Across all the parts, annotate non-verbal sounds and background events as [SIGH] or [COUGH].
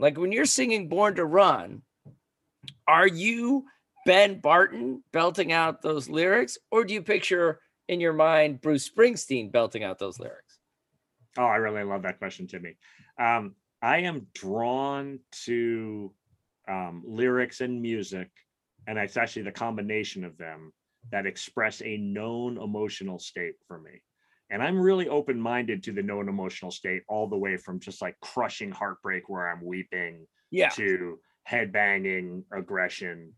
Like when you're singing Born to Run, are you Ben Barton belting out those lyrics, or do you picture in your mind Bruce Springsteen belting out those lyrics? Oh, I really love that question, Timmy. Um, I am drawn to um, lyrics and music, and it's actually the combination of them that express a known emotional state for me. And I'm really open minded to the known emotional state, all the way from just like crushing heartbreak where I'm weeping Yeah. to headbanging, aggression,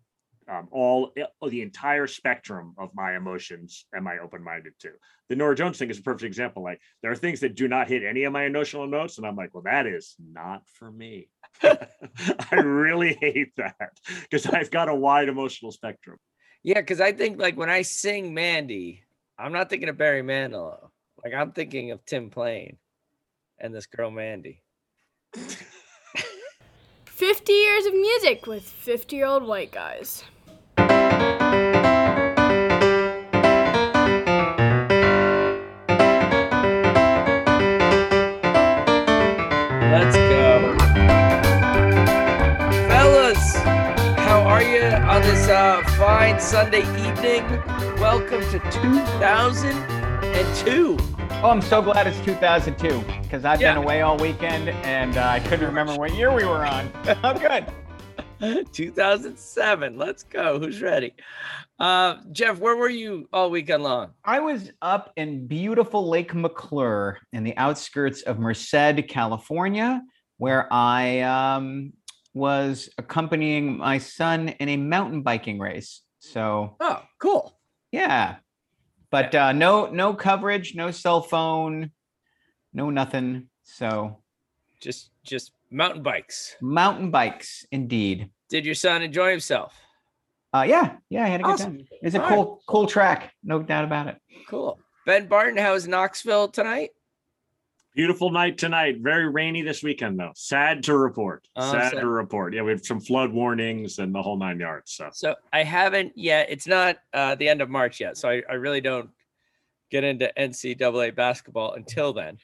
um, all uh, the entire spectrum of my emotions am I open minded to. The Norah Jones thing is a perfect example. Like there are things that do not hit any of my emotional notes, and I'm like, well, that is not for me. [LAUGHS] [LAUGHS] I really hate that because I've got a wide emotional spectrum. Yeah, because I think like when I sing Mandy, I'm not thinking of Barry Manilow. Like I'm thinking of Tim Plain and this girl Mandy. 50 years of music with 50 year old white guys. Let's go. Fellas, how are you on this uh, fine Sunday evening? Welcome to 2002. Oh, I'm so glad it's 2002 because I've Yeah. been away all weekend and uh, I couldn't remember what year we were on. [LAUGHS] I'm good. [LAUGHS] 2007. Let's go. Who's ready? Uh, Jeff, where were you all weekend long? I was up in beautiful Lake McClure in the outskirts of Merced, California, where I um, was accompanying my son in a mountain biking race. So Oh, cool. yeah, but uh, no no coverage, no cell phone, no nothing. So Just just mountain bikes. mountain bikes, indeed. Did your son enjoy himself? Uh, yeah, yeah, I had a good time. It's a All right. cool, cool track, no doubt about it. Cool. Ben Barton, how's Knoxville tonight? Beautiful night tonight. Very rainy this weekend, though. Sad to report. Oh, sad sad. to report. Yeah, we have some flood warnings and the whole nine yards. So So I haven't yet. It's not uh, the end of March yet, so I, I really don't get into NCAA basketball until then.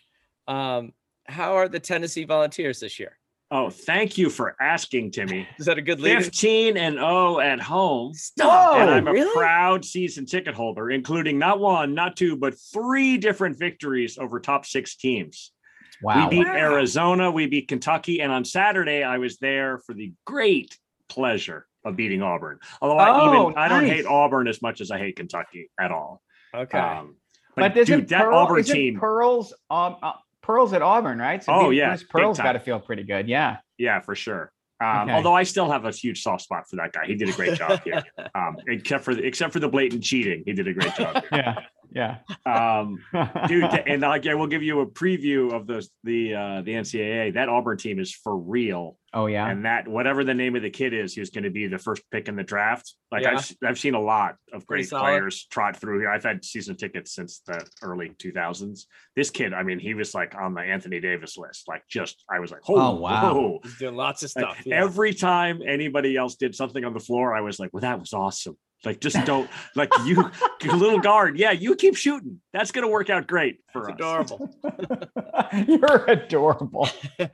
Um, how are the Tennessee Volunteers this year? Oh, thank you for asking, Timmy. Is that a good lead? 15 and 0 at home. Stop. and I'm a really? proud season ticket holder, including not one, not two, but three different victories over top six teams. Wow. We beat Wow. Arizona, we beat Kentucky, and on Saturday I was there for the great pleasure of beating Auburn. Although I Oh, even I don't hate Auburn as much as I hate Kentucky at all. Okay. Um, but, but, isn't dude, that Pearl, Auburn team, Pearls, um, uh, Pearls at Auburn, right? So Oh, yeah, Pearls time. got to feel pretty good. Yeah. yeah, for sure. Um, Okay. Although I still have a huge soft spot for that guy. He did a great job [LAUGHS] here. Um, except for the, except for the blatant cheating, he did a great job. [LAUGHS] Here. Yeah. Um, Yeah. [LAUGHS] dude, and like I will give you a preview of the the uh, the NCAA. That Auburn team is for real, oh yeah. and that whatever the name of the kid is, he's going to be the first pick in the draft. Like Yeah. I've I've seen a lot of great players trot through here. I've had season tickets since the early 2000s. This kid, I mean, he was like on the Anthony Davis list. Like just I was like, oh, Oh, wow. whoa. He's doing lots of Like, stuff. yeah. Every time anybody else did something on the floor, I was like, well, that was awesome. Like, just don't like you, [LAUGHS] little guard. Yeah, you keep shooting. That's gonna work out great for It's us. adorable. [LAUGHS] You're adorable. [LAUGHS]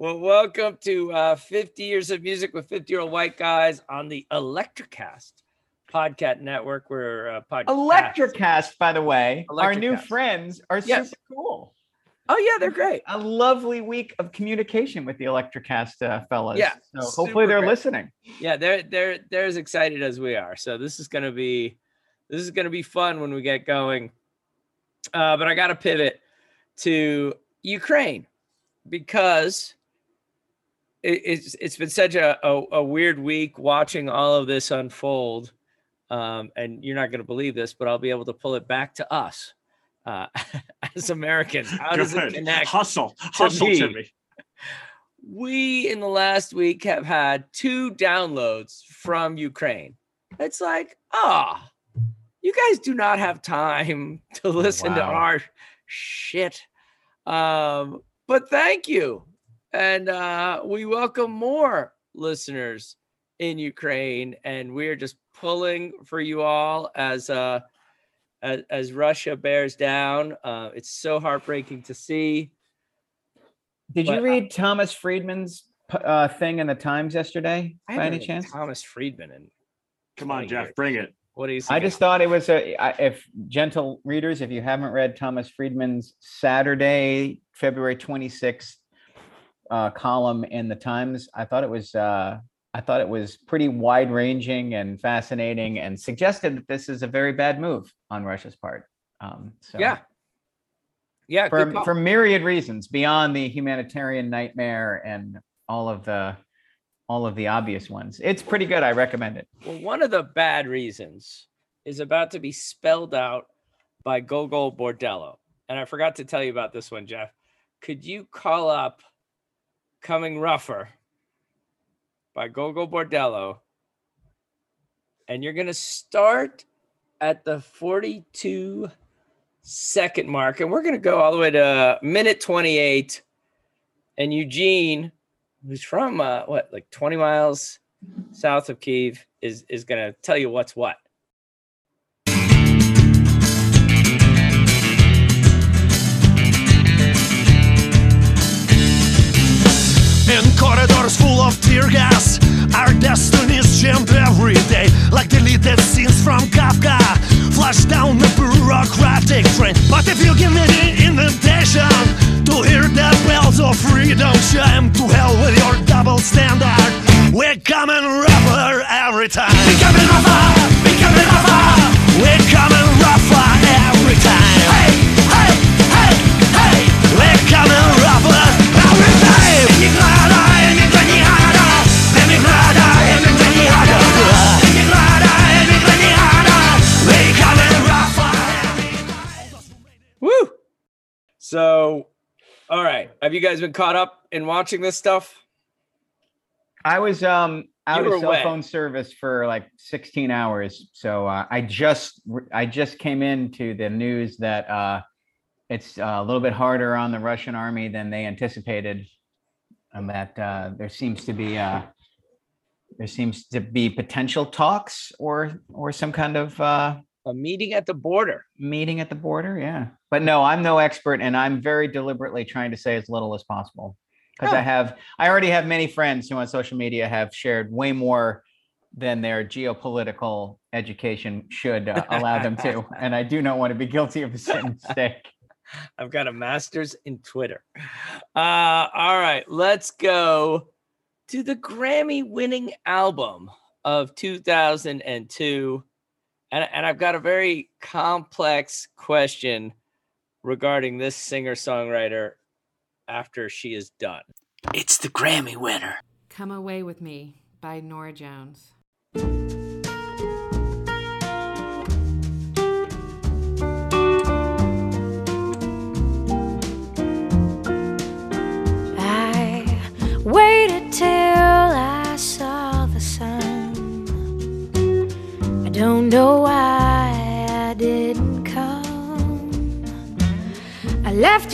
Well, welcome to uh, 50 Years of Music with 50 Year Old White Guys on the Electricast podcast network. We're uh, podcast. Electricast, by the way, our new friends are Yes. super cool. Oh yeah, they're great. a lovely week of communication with the Electrocast uh, fellas. Yeah, So hopefully they're great. listening. Yeah, they're they're they're as excited as we are. So this is gonna be this is gonna be fun when we get going. Uh, but I gotta pivot to Ukraine because it, it's it's been such a, a a weird week watching all of this unfold. Um, and you're not gonna believe this, but I'll be able to pull it back to us uh, [LAUGHS] as Americans. How does it connect? Hustle, hustle, to me. Timmy. we in the last week have had two downloads from Ukraine. It's like, ah, you guys do not have time [LAUGHS] to listen to our shit. Um, but thank you. And uh, we welcome more listeners in Ukraine, and we're just pulling for you all as uh as, as Russia bears down. Uh, it's so heartbreaking to see. Did But, you uh, read Thomas Friedman's uh, thing in the Times yesterday I by any chance? Thomas Friedman and Come on, Jeff, years. bring it. what do you I just thought it was a I- if gentle readers, if you haven't read Thomas Friedman's Saturday, February 26th uh, column in the Times, I thought it was uh, I thought it was pretty wide ranging and fascinating, and suggested that this is a very bad move on Russia's part. Um, so yeah. Yeah, for for myriad reasons beyond the humanitarian nightmare and all of the all of the obvious ones. It's pretty good. I recommend it. Well, one of the bad reasons is about to be spelled out by Gogol Bordello. And I forgot to tell you about this one, Jeff. Could you call up Coming Rougher by Gogol Bordello? And you're going to start at the 42 second mark. And we're going to go all the way to minute 28. And Eugene, who's from uh, what, like 20 miles south of Kiev is is gonna tell you what's what. In corridors full of tear gas, our destinies jammed every day, like deleted scenes from Kafka. Flash down the bureaucratic train. But if you give me the invitation to hear the bells of freedom chime, to hell with your double standard. We're coming rougher every time. We're coming rougher. We're coming rougher. We're coming rougher So, all right. Have you guys been caught up in watching this stuff? I was um out of cell away. phone service for like 16 hours, so uh, I just I just came into the news that uh, it's uh, a little bit harder on the Russian army than they anticipated, and that uh, there seems to be uh, there seems to be potential talks or or some kind of uh, A meeting at the border. meeting at the border. Yeah, but no, I'm no expert, and I'm very deliberately trying to say as little as possible because I Oh. have I already have many friends who on social media have shared way more than their geopolitical education should uh, allow them to, [LAUGHS] and I do not want to be guilty of a certain mistake. [LAUGHS] I've got a master's in Twitter. Uh, all right, let's go to the Grammy winning album of 2002. And, and I've got a very complex question regarding this singer songwriter after she is done. It's the Grammy winner. Come Away with Me by Norah Jones.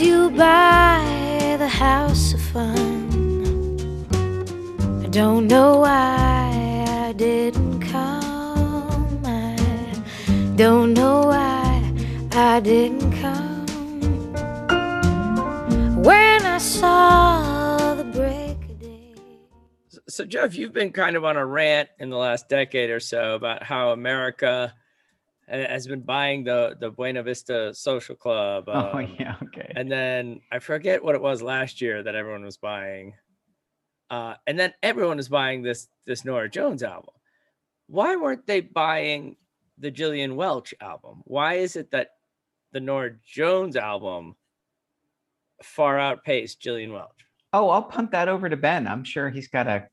You by the house of fun. I don't know why I didn't come. I don't know why I didn't come. When I saw the break of day. So, Jeff, you've been kind of on a rant in the last decade or so about how America has been buying the the Buena Vista Social Club. [LAUGHS] oh um, yeah, okay. And then I forget what it was last year that everyone was buying. Uh, and then everyone was buying this this Norah Jones album. Why weren't they buying the Gillian Welch album? Why is it that the Norah Jones album far outpaced Gillian Welch? Oh, I'll punt that over to Ben. I'm sure he's got a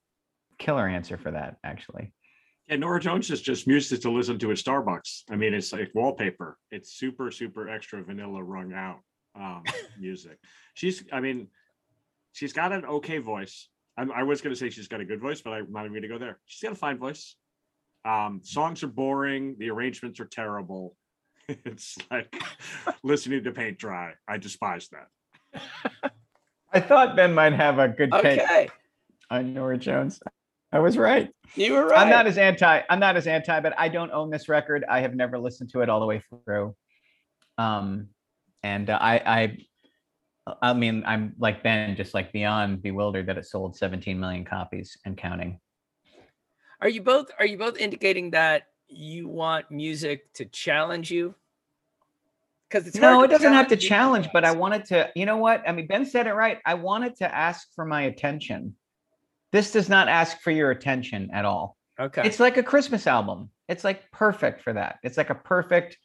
killer answer for that, actually. Yeah, Norah Jones is just music to listen to at Starbucks. I mean, it's like wallpaper. It's super, super extra vanilla rung out um, [LAUGHS] music. She's, I mean, she's got an okay voice. I, I was going to say she's got a good voice, but I'm not even going to go there. She's got a fine voice. Um, songs are boring. The arrangements are terrible. [LAUGHS] It's like [LAUGHS] listening to paint dry. I despise that. I thought Ben might have a good take Okay, on Norah Jones. I was right. you were right. I'm not as anti. I'm not as anti, but I don't own this record. I have never listened to it all the way through. Um, and uh, I, I, I mean, I'm like Ben, just like beyond bewildered that it sold 17 million copies and counting. Are you both are you both indicating that you want music to challenge you? Because it's no, it doesn't have to challenge, but I wanted to. You know what? I mean, Ben said it right. I wanted to ask for my attention. This does not ask for your attention at all. Okay. It's like a Christmas album. It's like perfect for that. It's like a perfect.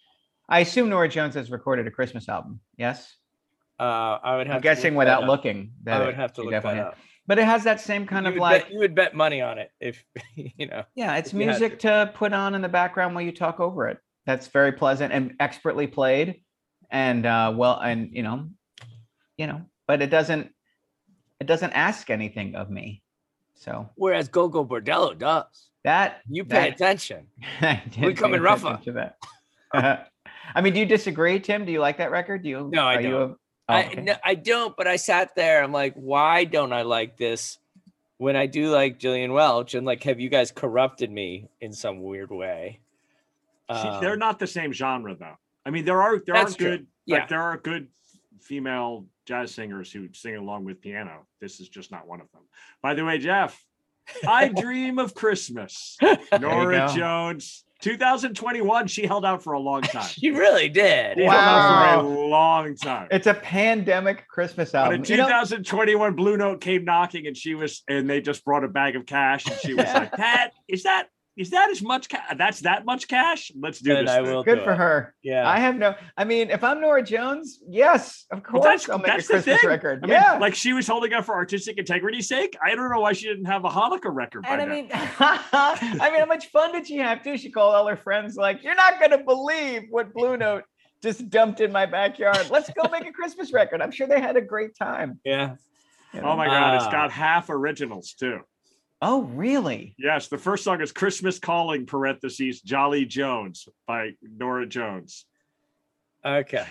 I assume Norah Jones has recorded a Christmas album. Yes, uh, I would have I'm to look guessing that without looking. I would it- have to look that up. But it has that same kind you of like, bet, you would bet money on it if [LAUGHS] you know. yeah, it's had music to put on in the background while you talk over it. That's very pleasant and expertly played, and uh, well, and you know, you know, but it doesn't, it doesn't ask anything of me. So Whereas Gogol Bordello does. that You pay that- attention. [LAUGHS] We pay coming rougher. attention to that. [LAUGHS] I mean, do you disagree, Tim? Do you like that record? Do you? No, I don't. a- oh, I no, I don't, but I sat there. I'm like, why don't I like this when I do like Gillian Welch? And like, have you guys corrupted me in some weird way? See, Um, they're not the same genre though. I mean, there are there That's are true. good Yeah. like there are good female jazz singers who sing along with piano. This is just not one of them. By the way, Jeff, I [LAUGHS] dream of Christmas. Norah. Jones, 2021. She held out for a long [LAUGHS] time. She really did. She held out Wow. for a long time. It's a pandemic Christmas But album. in You know- 2021, Blue Note came knocking, and she was, and they just brought a bag of cash, and she was [LAUGHS] like, "Pat, is that is that as much cash? That's that much cash? Let's do Then this." I thing." will good do for it. her. Yeah. I have no. I mean, if I'm Norah Jones, yes, of But course, that's I'll make a that's the Christmas thing. record. I mean, yeah, like she was holding up for artistic integrity's sake. I don't know why she didn't have a Hanukkah record by and I now. mean, [LAUGHS] I mean, how much fun did she have too? She called all her friends, like, "You're not gonna believe what Blue Note just dumped in my backyard. Let's go make a Christmas record." I'm sure they had a great time. yeah. you oh my god, it's ah. got half originals too. Oh, really? Yes, the first song is "Christmas Calling" (parentheses Jolly Jones) by Norah Jones. Okay.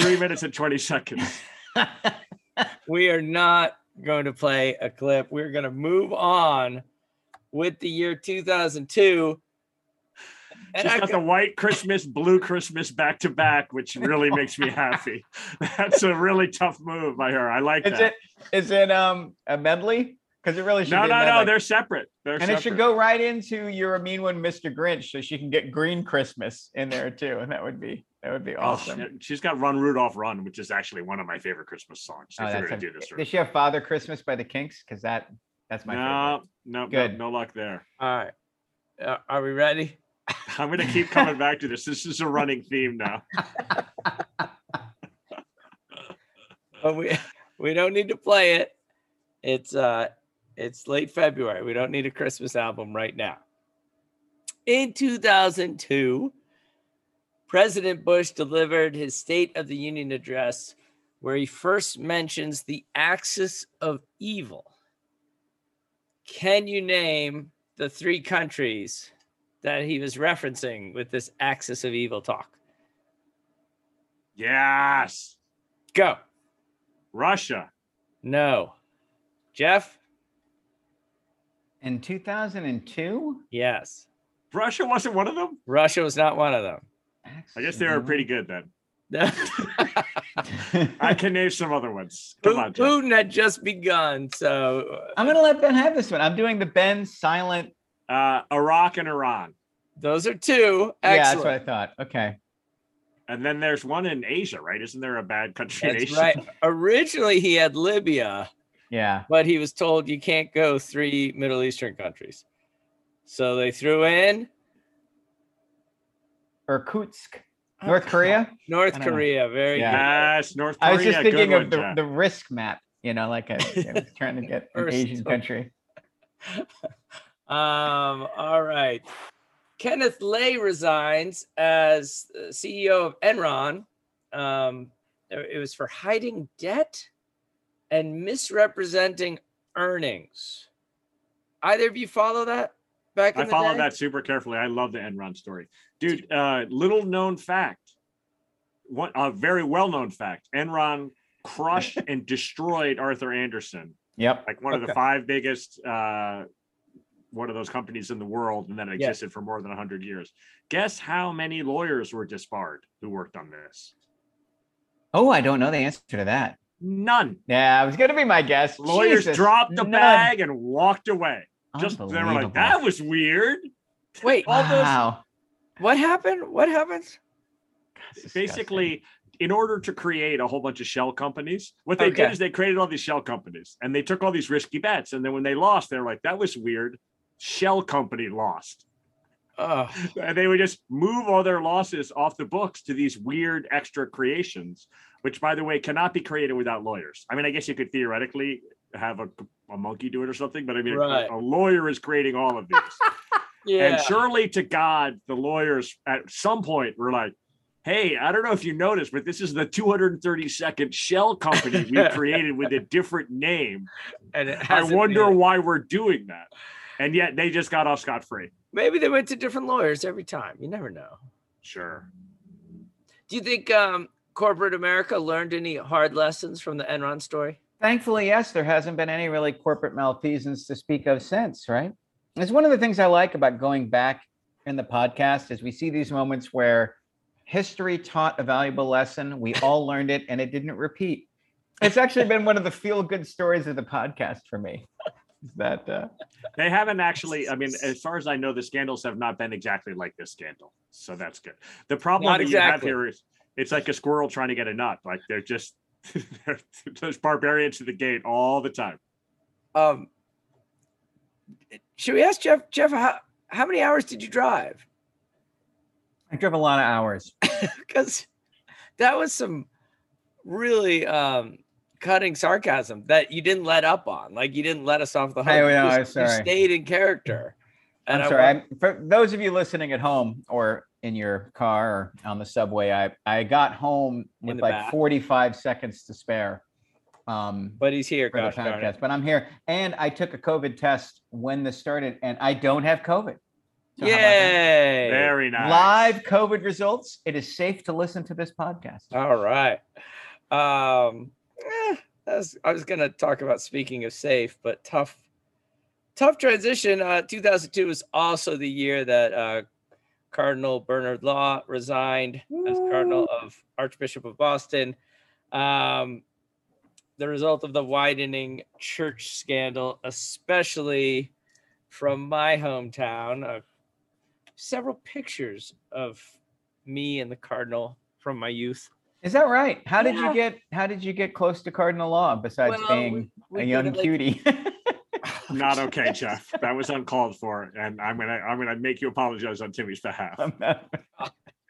Three minutes and twenty seconds. [LAUGHS] We are not going to play a clip. We're going to move on with the year 2002. And She's I got go- the white Christmas, blue Christmas back to back, which really makes me happy. [LAUGHS] That's a really tough move by her. I like Is that. it is it um a medley? Because it really should no, be a no, no. medley. They're separate. They're and separate. it should go right into "You're a Mean One, Mr. Grinch," so she can get Green Christmas in there too, and that would be that would be Oh, awesome. shit. she's got "Run Rudolph Run," which is actually one of my favorite Christmas songs. Oh, if we're that's gonna a- do this, Does she have Father Christmas by the Kinks? Because that that's my no, no, no, Good. no luck there. All right. Uh, are we ready? [LAUGHS] I'm gonna keep coming back to this. This is a running theme now. [LAUGHS] But we we don't need to play it. It's uh it's late February. We don't need a Christmas album right now. In 2002, President Bush delivered his State of the Union address where he first mentions the axis of evil. Can you name the three countries that he was referencing with this axis of evil talk? Yes, Go. Russia. No. Jeff? In 2002, Yes. Russia wasn't one of them. Russia was not one of them. I guess they were pretty good then. [LAUGHS] I can name some other ones. Come on, Jeff. Putin had just begun, so I'm gonna let Ben have this one. I'm doing the Ben silent. Uh, Iraq and Iran. Those are two. Yeah, that's Excellent. what I thought. Okay. And then there's one in Asia, right? Isn't there a bad country in That's Asia? right. Originally, he had Libya, Yeah. but he was told you can't go three Middle Eastern countries. So they threw in Irkutsk, North Korea. North I don't know. Korea. Very Yeah. Yes, North Korea. I was just thinking one, of the, the risk map. You know, like I, I was trying to get an Asian country. Um. All right. Kenneth Lay resigns as uh, CEO of Enron. Um, it it was for hiding debt and misrepresenting earnings. Either of you follow that back in I the follow day? that super carefully. I love the Enron story, dude. Uh, little known fact, one a very well known fact: Enron crushed [LAUGHS] and destroyed Arthur Andersen, Yep. like one of the five biggest, uh, one of those companies in the world, and then it Yeah. existed for more than hundred years. Guess how many lawyers were disbarred who worked on this? Oh, I don't know the answer to that. None. Yeah, it was gonna be my guess. Lawyers Jesus, dropped the none. bag and walked away. Just they were like, that was weird. Wait, all those- what happened? What happens? That's basically in order to create a whole bunch of shell companies what they Okay. did is they created all these shell companies and they took all these risky bets and then when they lost they were like that was weird shell company lost Oh, and they would just move all their losses off the books to these weird extra creations which by the way cannot be created without lawyers i mean i guess you could theoretically have a, a monkey do it or something but i mean a- Right. a lawyer is creating all of these [LAUGHS] yeah. and surely to God, the lawyers at some point were like, hey, I don't know if you noticed, but this is the 232nd shell company we [LAUGHS] created with a different name. and it I wonder been- why we're doing that. And yet they just got off scot free. Maybe they went to different lawyers every time. You never know. Sure. Do you think um, corporate America learned any hard lessons from the Enron story? Thankfully, yes, there hasn't been any really corporate malfeasance to speak of since, right? It's one of the things I like about going back in the podcast is we see these moments where history taught a valuable lesson, we all learned it, and it didn't repeat. It's actually been one of the feel-good stories of the podcast for me. Is that uh, They haven't actually, I mean, as [LAUGHS] far as I know, the scandals have not been exactly like this scandal. So that's good. The problem Not that you have here is it's like a squirrel trying to get a nut. Like they're just, [LAUGHS] there's barbarians to the gate all the time. Um, should we ask Jeff? Jeff, how, how many hours did you drive? I drove a lot of hours. [LAUGHS] Because that was some really um, cutting sarcasm that you didn't let up on. Like you didn't let us off the hook. I know, You- I'm you stayed in character. I'm sorry. want- I'm, for those of you listening at home or in your car or on the subway, I, I got home with like back. 45 seconds to spare. Um, but he's here. for the Gosh darn it. podcast, but I'm here, and I took a COVID test when this started, and I don't have COVID. So how about that? Yay! Very nice. Live COVID results. It is safe to listen to this podcast. All right. Um, eh, that's, I was gonna talk about speaking of safe, but tough, tough transition. Uh, 2002 was also the year that uh, Cardinal Bernard Law resigned as Cardinal of Archbishop of Boston. Um, the result of the widening church scandal, especially from my hometown. Uh, several pictures of me and the Cardinal from my youth. Is that right? How did Yeah. you get? How did you get close to Cardinal Law besides Well, being we- we a young like- cutie? [LAUGHS] Not [LAUGHS] okay, Jeff. That was uncalled for, and I'm gonna I'm gonna make you apologize on Timmy's behalf. I'm not,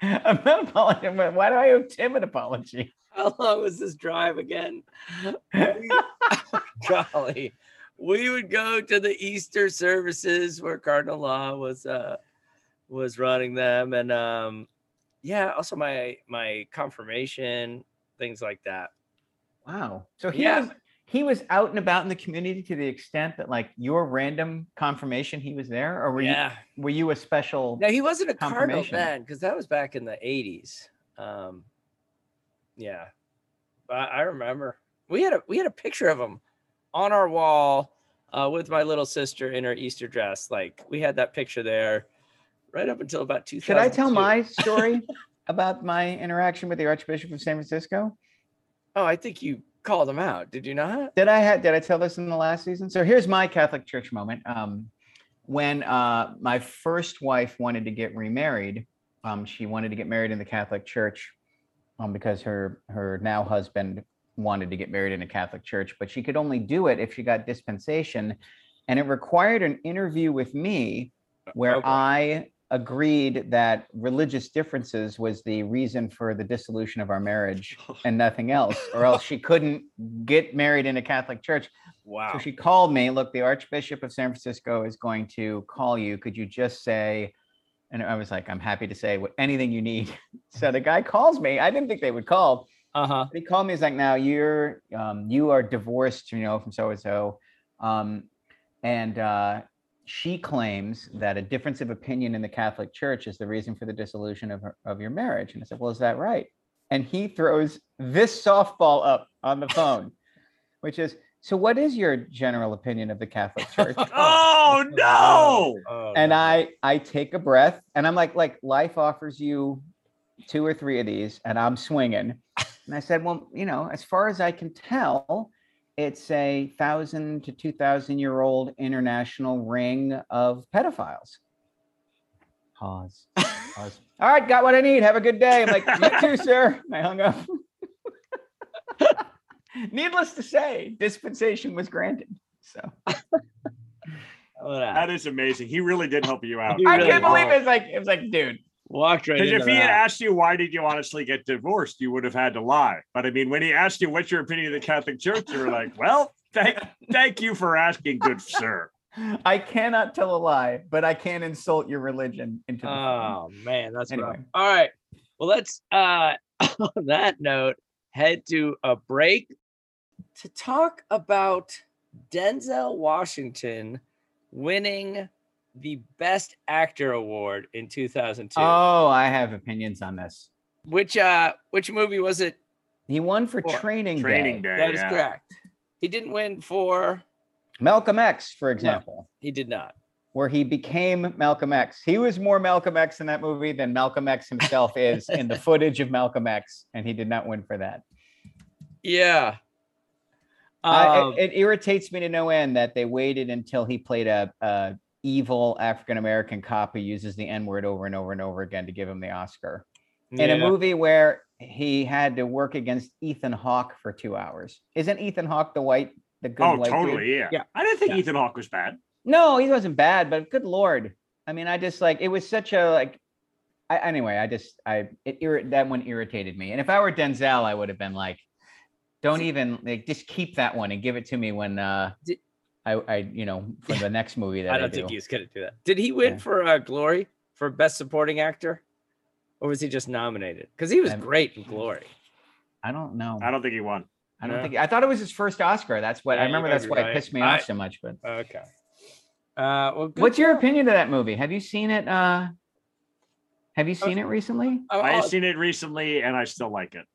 I'm not apologizing. but Why do I owe Tim an apology? How long [LAUGHS] was this drive again? [LAUGHS] Golly. We would go to the Easter services where Cardinal Law was uh was running them and um yeah, also my my confirmation, things like that. Wow. So he Yeah. was he was out and about in the community to the extent that like your random confirmation he was there, or were yeah. you were you a special? No, he wasn't a cardinal confirmation. then because that was back in the 80s. Um yeah. I, I remember we had a we had a picture of him on our wall uh, with my little sister in her Easter dress. Like we had that picture there right up until about 2000. Should I tell my [LAUGHS] story about my interaction with the Archbishop of San Francisco? Oh, I think you called him out. Did you not? Did I have did I tell this in the last season? So here's my Catholic Church moment. Um, when uh, my first wife wanted to get remarried, um, she wanted to get married in the Catholic Church um, because her her now husband wanted to get married in a Catholic church, but she could only do it if she got dispensation, and it required an interview with me where Okay. I agreed that religious differences was the reason for the dissolution of our marriage [LAUGHS] and nothing else, or else she couldn't get married in a Catholic church. Wow. So she called me. Look, the Archbishop of San Francisco is going to call you. Could you just say? And I was like, I'm happy to say what anything you need. [LAUGHS] So the guy calls me. I didn't think they would call. Uh huh. He called me. He's like, now you're um, you are divorced, you know, from so and so, um, and uh, she claims that a difference of opinion in the Catholic Church is the reason for the dissolution of her, of your marriage. And I said, well, is that right? And he throws this softball up on the phone, [LAUGHS] which is, so what is your general opinion of the Catholic Church? [LAUGHS] Oh no! Oh, and no. I I take a breath and I'm like like life offers you two or three of these and I'm swinging. And I said, well, you know, as far as I can tell, it's a thousand to two thousand year old international ring of pedophiles. Pause. Pause. [LAUGHS] All right, got what I need. Have a good day. I'm like, you too, sir. I hung up. [LAUGHS] Needless to say, dispensation was granted. So [LAUGHS] that. That is amazing. He really did help you out. He I really can't believe it. It's like it was like, dude, Walked right Because if he had asked you why did you honestly get divorced, you would have had to lie. But I mean, when he asked you what's your opinion of the Catholic Church, you were like, "Well, thank thank you for asking, good sir." [LAUGHS] I cannot tell a lie, but I can insult your religion into the phone. Oh man, that's rough. All right. Well, let's uh [LAUGHS] on that note head to a break to talk about Denzel Washington winning the Best Actor award in 2002. Oh, I have opinions on this. which uh which movie was it? He won for Four. Training, Training Day. Day. That is yeah. correct. He didn't win for Malcolm X, for example, he did not. where he became Malcolm X. He was more Malcolm X in that movie than Malcolm X himself [LAUGHS] is in the footage of Malcolm X, and he did not win for that. Yeah. I- Um, it, it irritates me to no end that they waited until he played a, a evil African American cop who uses the N word over and over and over again to give him the Oscar. in a movie where he had to work against Ethan Hawke for two hours. Isn't Ethan Hawke the white, the good Oh, white dude? totally. Yeah. Yeah. I didn't think Yeah. Ethan Hawke was bad. No, he wasn't bad, but good lord. I mean, I just like it was such a like. I, anyway, I just I it irri- that one irritated me. And if I were Denzel, I would have been like, don't even like just keep that one and give it to me when uh Did- I I you know for the next movie that I, I don't do. think he's gonna do that. Did he win Yeah. for uh, Glory for Best Supporting Actor, or was he just nominated? Because he was I'm- great in Glory. I don't know. I don't think he won. I don't No. think I thought it was his first Oscar. That's what Yeah, I remember. That's be why right. it pissed me I- off so much. But Okay. Uh, well, What's your opinion of that movie? Have you seen it? Uh, have you seen it recently? Oh, I have oh, seen it recently, and I still like it.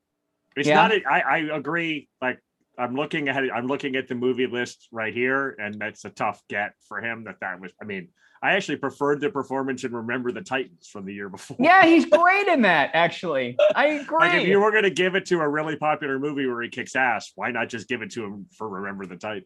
It's Yeah? not. A, I, I agree. Like I'm looking at I'm looking at the movie list right here, and that's a tough get for him. That that was. I mean, I actually preferred the performance in Remember the Titans from the year before. Yeah, [LAUGHS] he's great in that. Actually, I agree. Like if you were going to give it to a really popular movie where he kicks ass, why not just give it to him for Remember the Titans?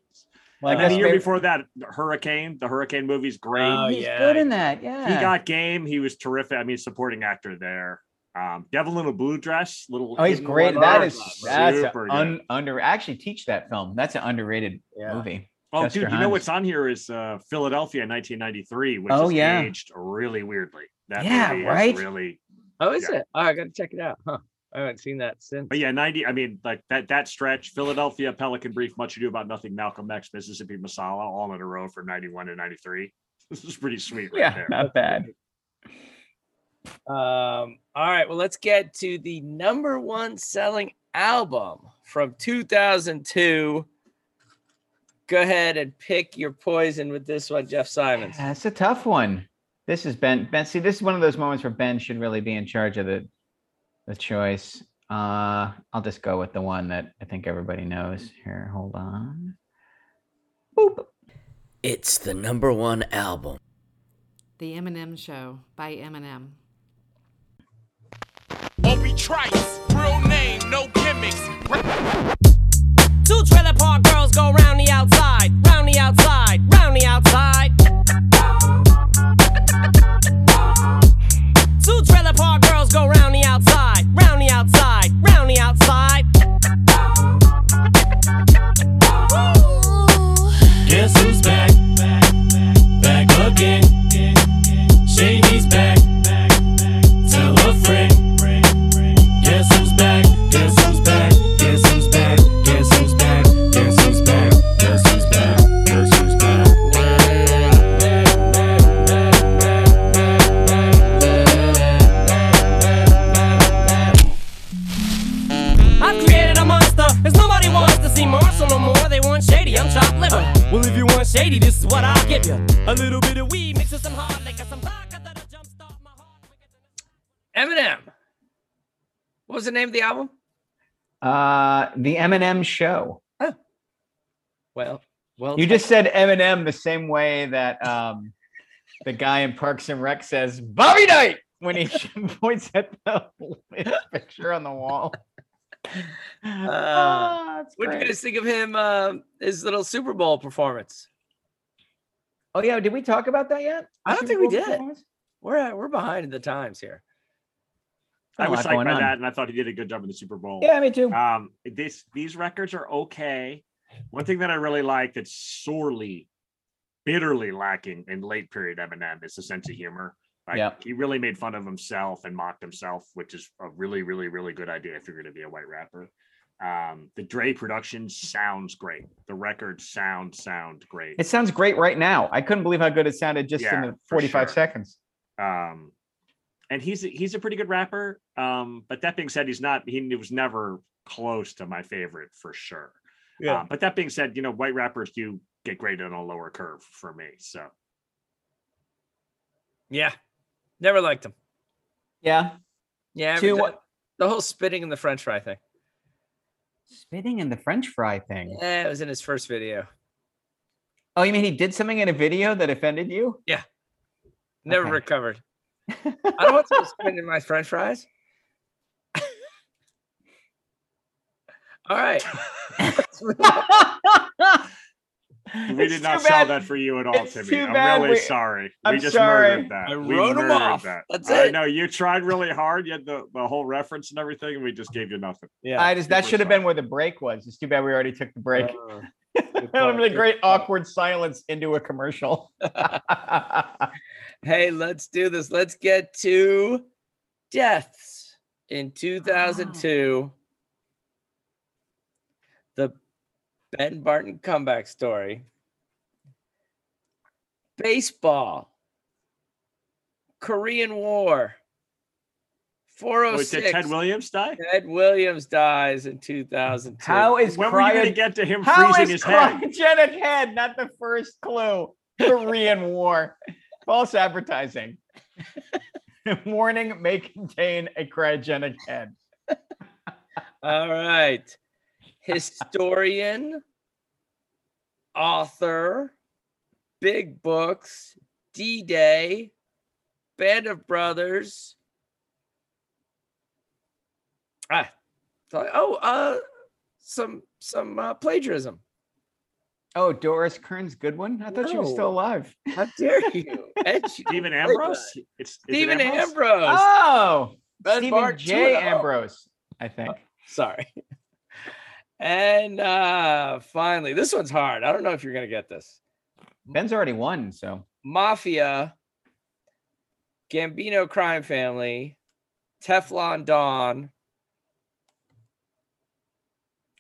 Well, I Like and the guess year maybe- before that, Hurricane, the Hurricane movie's great. Oh, he's yeah. good in that. Yeah, He got game. He was terrific. I mean, supporting actor there. Um, Devil in a Blue Dress, little. Oh, he's hidden great. one. That Oh, is that's super good. un, under. I actually teach that film. That's an underrated Yeah. movie. Oh, Chester dude, you know what's on here is uh, Philadelphia in 1993, which Oh, is yeah. aged really weirdly. That Yeah, movie is right? Really, Oh, is Yeah. it? Oh, I got to check it out. Huh. I haven't seen that since. but yeah, 90. I mean, like that that stretch, Philadelphia, Pelican Brief, Much Ado About Nothing, Malcolm X, Mississippi Masala, all in a row from 91 to 93. [LAUGHS] This is pretty sweet, right Yeah, there. not bad. Um, all right, well, let's get to the number one selling album from 2002. Go ahead and pick your poison with this one, Jeff Simons. That's a tough one. This is Ben. Ben, see, this is one of those moments where Ben should really be in charge of the the choice. Uh, I'll just go with the one that I think everybody knows. Here, hold on. Boop. It's the number one album. The Eminem Show by Eminem or be trice. Real name, no gimmicks. Two trailer park girls go round the outside, round the outside, round the outside. Two trailer park shady, this is what I'll give you. A little bit of weed mixed with some hard liquor, some vodka that'll jumpstart my heart. Eminem. What was the name of the album? Uh, the Eminem Show. Well, well, You just said Eminem the same way that um, the guy in Parks and Rec says Bobby Knight when he [LAUGHS] points at the [LAUGHS] picture on the wall. Uh, Ah, that's what do you guys think of him? Uh, his little Super Bowl performance. Oh yeah, did we talk about that yet? I don't The think we did. performance? We're uh, we're behind the times here. I was psyched by on. that, and I thought he did a good job in the Super Bowl. Yeah, me too. Um, this these records are okay. One thing that I really like that's sorely, bitterly lacking in late period Eminem is a sense of humor. Like Yeah. he really made fun of himself and mocked himself, which is a really, really, really good idea. if you're going to be a white rapper. Um, the Dre production sounds great. The record sound sound great. It sounds great right now. I couldn't believe how good it sounded just Yeah, in the for 45 sure. seconds. um and he's he's a pretty good rapper um but that being said he's not he was never close to my favorite for sure Yeah. Uh, but that being said you know white rappers do get graded on a lower curve for me so Yeah, never liked him. Yeah. Yeah, Two- the, the whole spitting in the French fry thing. Spitting in the French fry thing. Yeah, it was in his first video. Oh, you mean he did something in a video that offended you? Yeah, never Okay. recovered. [LAUGHS] I don't want to spit in my French fries. [LAUGHS] All right. [LAUGHS] we It's did not too sell bad- that for you at all it's timmy i'm really we- sorry I'm we just sorry. murdered that I we wrote 'em murdered off. that That's i it. know you tried really hard you had the, the whole reference and everything and we just gave you nothing Yeah. I just that should have been where the break was. It's too bad we already took the break. [LAUGHS] Uh, that would have a great awkward silence into a commercial. [LAUGHS] hey, let's do this. Let's get to deaths in 2002. The Ben Barton comeback story. Baseball. Korean War. Wait, did oh ted williams die Ted Williams dies in 2002. How is when were you going to get to him How freezing is his head cryogenic head not the first clue? Korean War. False advertising. [LAUGHS] Warning may contain a cryogenic head. All right. Historian, author, big books, D Day, Band of Brothers. Ah, so- oh, uh, some some uh, plagiarism. Oh, Doris Kearns Goodwin? I thought she was still alive. How dare [LAUGHS] you? Ed Stephen Ambrose? played. It's is it Stephen Ambrose? Ambrose. Oh, Ben Stephen Bart J. Ambrose, I think. Sorry. And uh finally, this one's hard. I don't know if you're gonna get this. Ben's already won, so Mafia, Gambino crime family, Teflon Don.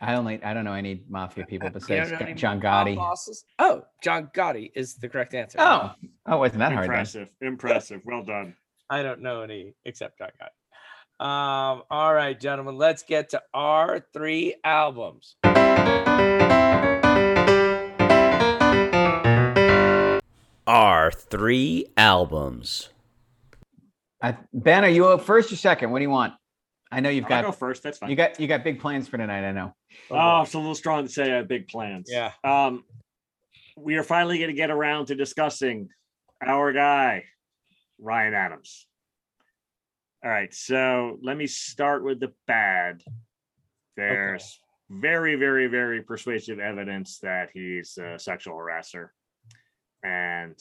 I only I don't know any mafia [LAUGHS] people besides know John Gotti. bosses? Oh, John Gotti is the correct answer. Oh, oh, wasn't that hard? impressive impressive well done I don't know any except John Gotti. Um, all right, gentlemen, let's get to our three albums. Our three albums. I, ben, are you up first or second? What do you want? I know you've I'll got go first that's fine you got you got big plans for tonight. I know. Oh, it's a little strong to say I have big plans. Yeah. Um, we are finally going to get around to discussing our guy, Ryan Adams. All right, so let me start with the bad. There's very, very, very persuasive evidence that he's a sexual harasser. And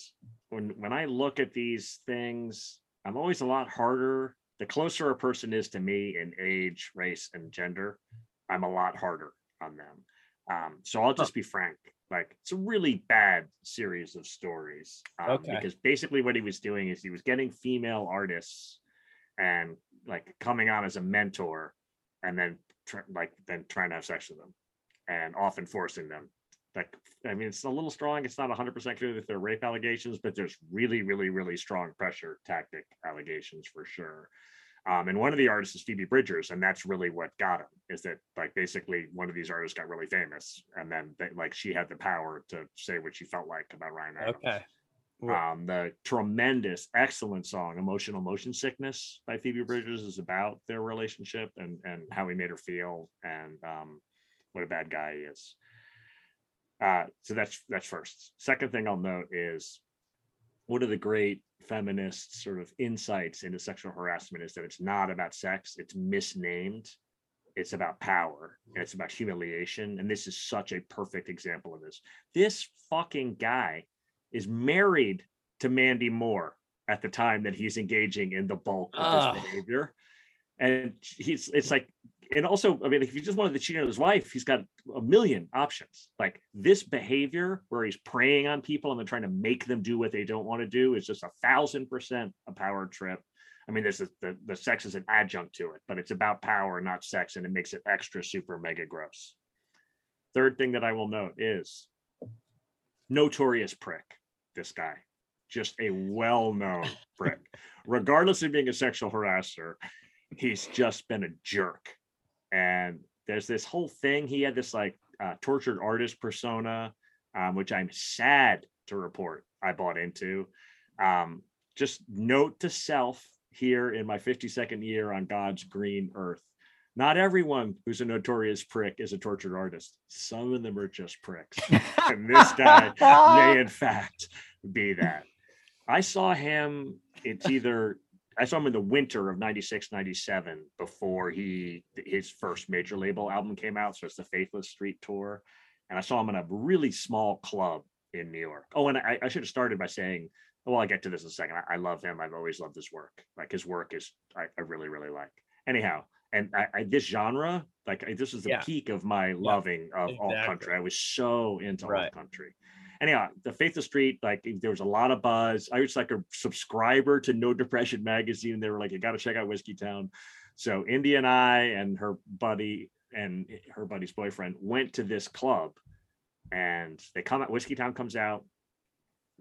when when I look at these things, I'm always a lot harder. The closer a person is to me in age, race, and gender, I'm a lot harder on them. Um, so I'll just be frank. Like it's a really bad series of stories. Um, Okay. Because basically what he was doing is he was getting female artists and like coming on as a mentor, and then tr- like then trying to have sex with them, and often forcing them. Like I mean, it's a little strong. It's not 100 percent clear that they're rape allegations, but there's really, really, really strong pressure tactic allegations for sure. Um, and one of the artists is Phoebe Bridgers, and that's really what got him. Is that like basically one of these artists got really famous, and then they, like she had the power to say what she felt like about Ryan Adams. Okay. Um, the tremendous, excellent song "Emotional Motion Sickness" by Phoebe Bridgers is about their relationship and and how he made her feel, and um, what a bad guy he is. Uh, so that's that's first. Second thing I'll note is one of the great feminist sort of insights into sexual harassment is that it's not about sex; it's misnamed. It's about power and it's about humiliation. And this is such a perfect example of this. This fucking guy is married to Mandy Moore at the time that he's engaging in the bulk of Ugh. this behavior. And he's it's like, and also, I mean, if he just wanted to cheat on his wife, he's got a million options. Like this behavior where he's preying on people and then trying to make them do what they don't want to do is just a thousand percent a power trip. I mean, this is the, the sex is an adjunct to it, but it's about power, not sex, and it makes it extra super mega gross. Third thing that I will note is notorious prick, this guy. Just a well-known [LAUGHS] prick. Regardless of being a sexual harasser, he's just been a jerk. And there's this whole thing. He had this like uh, tortured artist persona, um, which I'm sad to report I bought into. Um, just note to self here in my 52nd year on God's green earth. Not everyone who's a notorious prick is a tortured artist. Some of them are just pricks. and this guy may, in [LAUGHS] fact, be that. I saw him, it's either, I saw him in the winter of 96, 97 before he, his first major label album came out. So it's the Faithless Street Tour. And I saw him in a really small club in New York. Oh, and I, I should have started by saying, well, I'll get to this in a second. I, I love him. I've always loved his work. Like his work is, I, I really, really like. Anyhow, and I, I this genre, like I, this is the Yeah. peak of my loving of alt country. I was so into Right. alt country. Anyhow, the Faithless Street, like there was a lot of buzz. I was like a subscriber to No Depression magazine. They were like, you got to check out Whiskeytown. So Indy and I and her buddy and her buddy's boyfriend went to this club, and they come out. Whiskeytown comes out,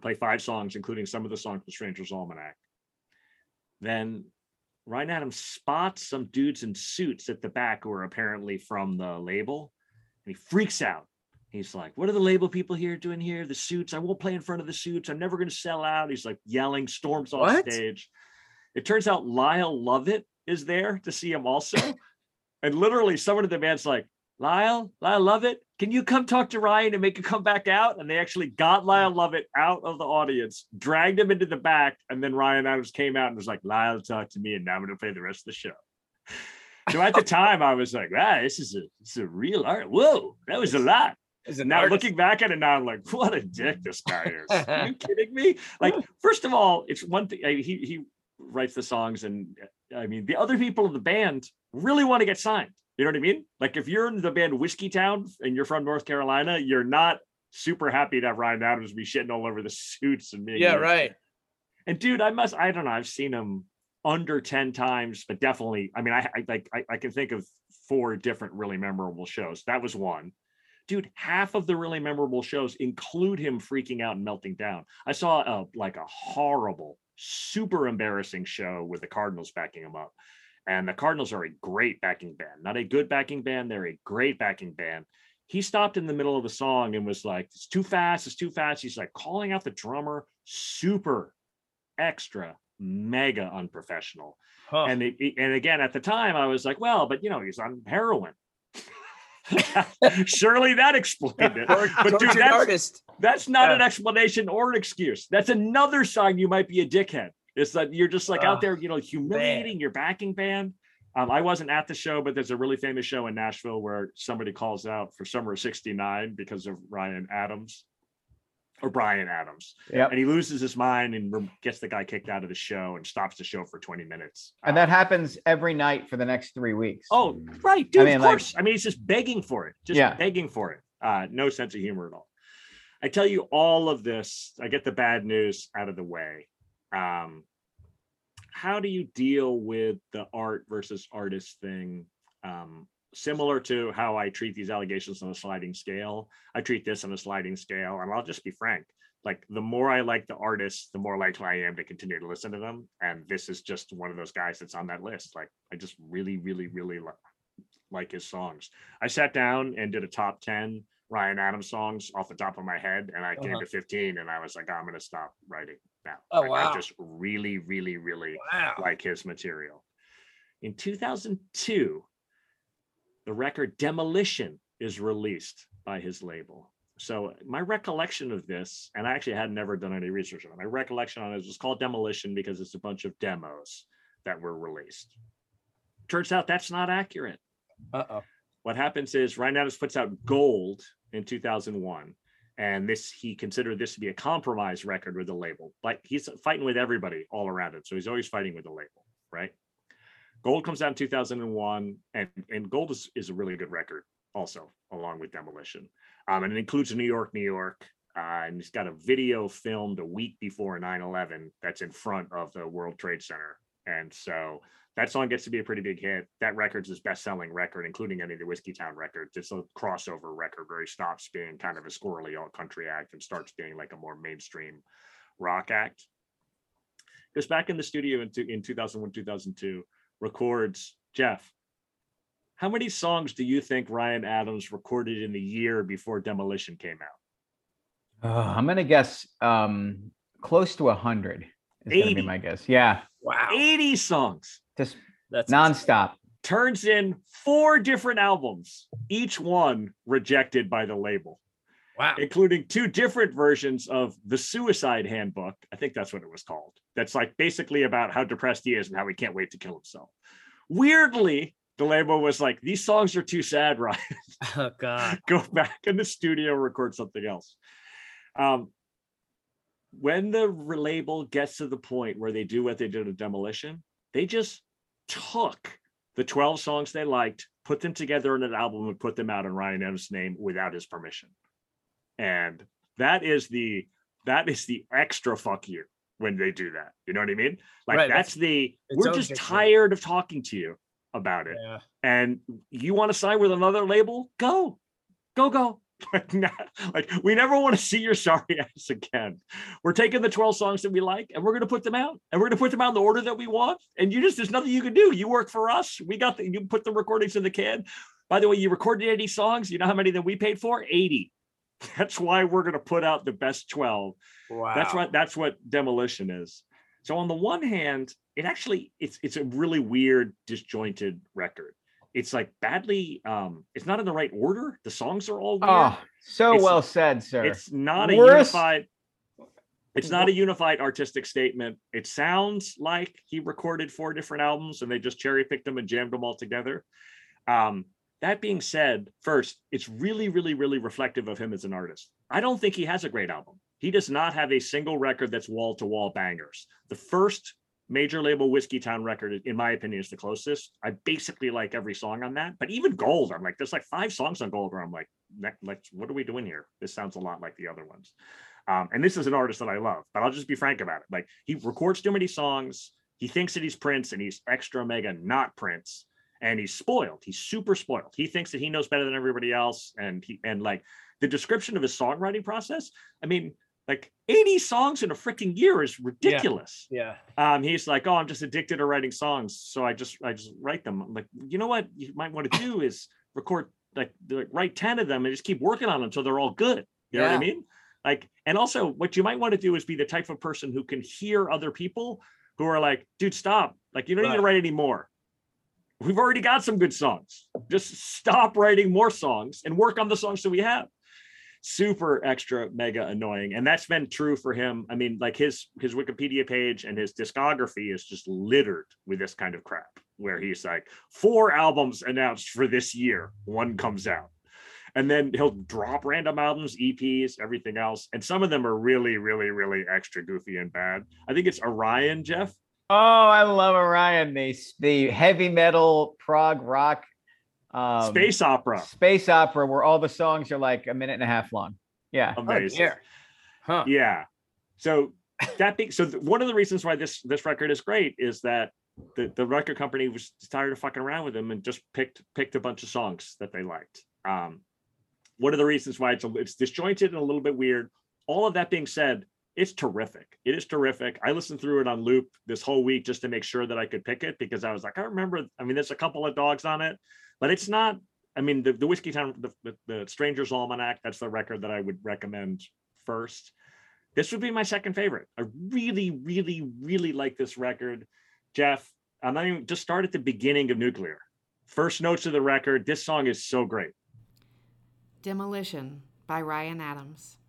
play five songs, including some of the songs from Stranger's Almanac. Then Ryan Adams spots some dudes in suits at the back who are apparently from the label, and he freaks out. He's like, "What are the label people here doing here? The suits? I won't play in front of the suits. I'm never going to sell out." He's like yelling, storms off What? stage. It turns out Lyle Lovett is there to see him also, [LAUGHS] and literally someone in the band's like, "Lyle, Lyle Lovett, can you come talk to Ryan and make him come back out?" And they actually got Lyle Lovett out of the audience, dragged him into the back, and then Ryan Adams came out and was like, "Lyle, talk to me, and now I'm going to play the rest of the show." So at the [LAUGHS] time, I was like, "Ah, this is a this is a real art. Whoa, that was a lot." Now artist. looking back at it now, I'm like, what a dick this guy is. [LAUGHS] Are you kidding me? Like, first of all, it's one thing. I mean, he he writes the songs, and I mean, the other people in the band really want to get signed. You know what I mean? Like, if you're in the band Whiskeytown and you're from North Carolina, you're not super happy to have Ryan Adams be shitting all over the suits and being Yeah, right. and dude, I must, I don't know, I've seen him under 10 times, but definitely, I mean, I I like I, I can think of four different really memorable shows. That was one. Dude, half of the really memorable shows include him freaking out and melting down. I saw a like a horrible, super embarrassing show with the Cardinals backing him up. And the Cardinals are a great backing band, not a good backing band. They're a great backing band. He stopped in the middle of a song and was like, it's too fast, it's too fast. He's like calling out the drummer, super extra mega unprofessional. Huh. And it, it- and again at the time I was like, well, but you know, he's on heroin. [LAUGHS] Surely that explained it. Tor- But dude, that's, artist. that's not Yeah. an explanation or an excuse. That's another sign you might be a dickhead. It's that you're just like out there, you know, humiliating your backing band. Um, I wasn't at the show, but there's a really famous show in Nashville where somebody calls out for Summer of 69 because of Ryan Adams or Brian Adams. Yep. And he loses his mind and gets the guy kicked out of the show and stops the show for 20 minutes. And that happens every night for the next three weeks. Oh, right, dude. mean, of like- course. I mean, he's just begging for it. Just Yeah. begging for it. Uh, no sense of humor at all. I tell you all of this. I get the bad news out of the way. Um, how do you deal with the art versus artist thing? Um, similar to how I treat these allegations on a sliding scale. I treat this on a sliding scale, and I'll just be frank. like the more I like the artist, the more likely I am to continue to listen to them. And this is just one of those guys that's on that list. Like I just really, really, really li- like his songs. I sat down and did a top 10 Ryan Adams songs off the top of my head, and I came Uh-huh. to 15 and I was like, I'm gonna stop writing now. Oh, Like, wow. I just really, really, really Wow. like his material. In 2002, the record Demolition is released by his label. So uh, my recollection of this, and I actually had never done any research on it. My recollection on it was called Demolition because it's a bunch of demos that were released. Turns out that's not accurate. Uh-oh. What happens is Ryan Adams puts out Gold in 2001, and this he considered this to be a compromise record with the label. Like he's fighting with everybody all around it, so he's always fighting with the label, right? Gold comes out in 2001, and and Gold is, is a really good record, also along with Demolition, um, and it includes New York, New York, uh, and it's got a video filmed a week before 9/11 that's in front of the World Trade Center, and so that song gets to be a pretty big hit. That record's his best selling record, including any of the Whiskeytown records. It's a crossover record where he stops being kind of a squirrely alt country act and starts being like a more mainstream rock act. Goes back in the studio in, in 2001, 2002, records Jeff. How many songs do you think Ryan Adams recorded in the year before Demolition came out? Uh, I'm going to guess um, close to 100 is 80. gonna be my guess. Yeah. Wow. 80 songs. Just that's nonstop. Insane. Turns in four different albums, each one rejected by the label. Wow. Including two different versions of The Suicide Handbook. I think that's what it was called. That's like basically about how depressed he is and how he can't wait to kill himself. Weirdly, the label was like, these songs are too sad, Ryan. [LAUGHS] Oh, God. [LAUGHS] Go back in the studio, record something else. Um, when the label gets to the point where they do what they did with Demolition, they just took the 12 songs they liked, put them together in an album, and put them out in Ryan Adams' name without his permission. And that is the that is the extra fuck you when they do that. You know what I mean? Like Right, that's, that's- the we're just tired of talking to you about it. Yeah. And you want to sign with another label? Go, go, go. [LAUGHS] Like, not- like we never want to see your sorry ass again. We're taking the 12 songs that we like and we're going to put them out and we're going to put them out in the order that we want. And you just, there's nothing you can do. You work for us. We got the, you put the recordings in the can. By the way, you recorded 80 songs. You know how many that we paid for? 80. [LAUGHS] That's why we're going to put out the best 12. Wow. That's what, that's what demolition is. So on the one hand, it actually, it's, it's a really weird, disjointed record. It's like badly, um, it's not in the right order. The songs are all weird. Oh, so It's- well said, sir. It's not a unified. It's not a unified artistic statement. It sounds like he recorded four different albums and they just cherry picked them and jammed them all together. Um, that being said, first, it's really, really, really reflective of him as an artist. I don't think he has a great album. He does not have a single record that's wall to wall bangers. The first major label Whiskey Town record, in my opinion, is the closest. I basically like every song on that, but even Gold, I'm like, there's like five songs on Gold where I'm like, "Ne- like, what are we doing here? This sounds a lot like the other ones. Um, and this is an artist that I love, but I'll just be frank about it. Like, he records too many songs. He thinks that he's Prince and he's extra mega not Prince. And he's spoiled. He's super spoiled. He thinks that he knows better than everybody else. And he, and like the description of his songwriting process, I mean, like 80 songs in a freaking year is ridiculous. Yeah. um he's like oh i'm just addicted to writing songs so i just i just write them. I'm like you know what you might want to do is record like the- write 10 of them and just keep working on them until they're all good. You know what i mean? Like and also what you might want to do is be the type of person who can hear other people who are like dude stop. Like you don't need to write anymore. we've already got some good songs. Just stop writing more songs and work on the songs that we have super extra mega annoying and that's been true for him. I mean like his his wikipedia page and his discography is just littered with this kind of crap where he's like four albums announced for this year one comes out. And then he'll drop random albums eps everything else and some of them are really really really extra goofy and bad. I think it's orion jeff? Oh, I love Orion. The the heavy metal prog rock um, space opera space opera where all the songs are like a minute and a half long. Yeah. amazing dear. Huh. yeah so that being so th- one of the reasons why this this record is great is that the, the record company was tired of fucking around with him and just picked picked a bunch of songs that they liked um one of the reasons why it's a, it's disjointed and a little bit weird all of that being said, it's terrific. It is terrific. I listened through it on loop this whole week just to make sure that I could pick it because I was like, I remember. I mean, there's a couple of dogs on it, but it's not. I mean, the, the Whiskeytown, the, the, the Stranger's Almanac, that's the record that I would recommend first. This would be my second favorite. I really, really, really like this record. Jeff, I'm not even just start at the beginning of Nuclear. First notes of the record. This song is so great. Demolition by Ryan Adams.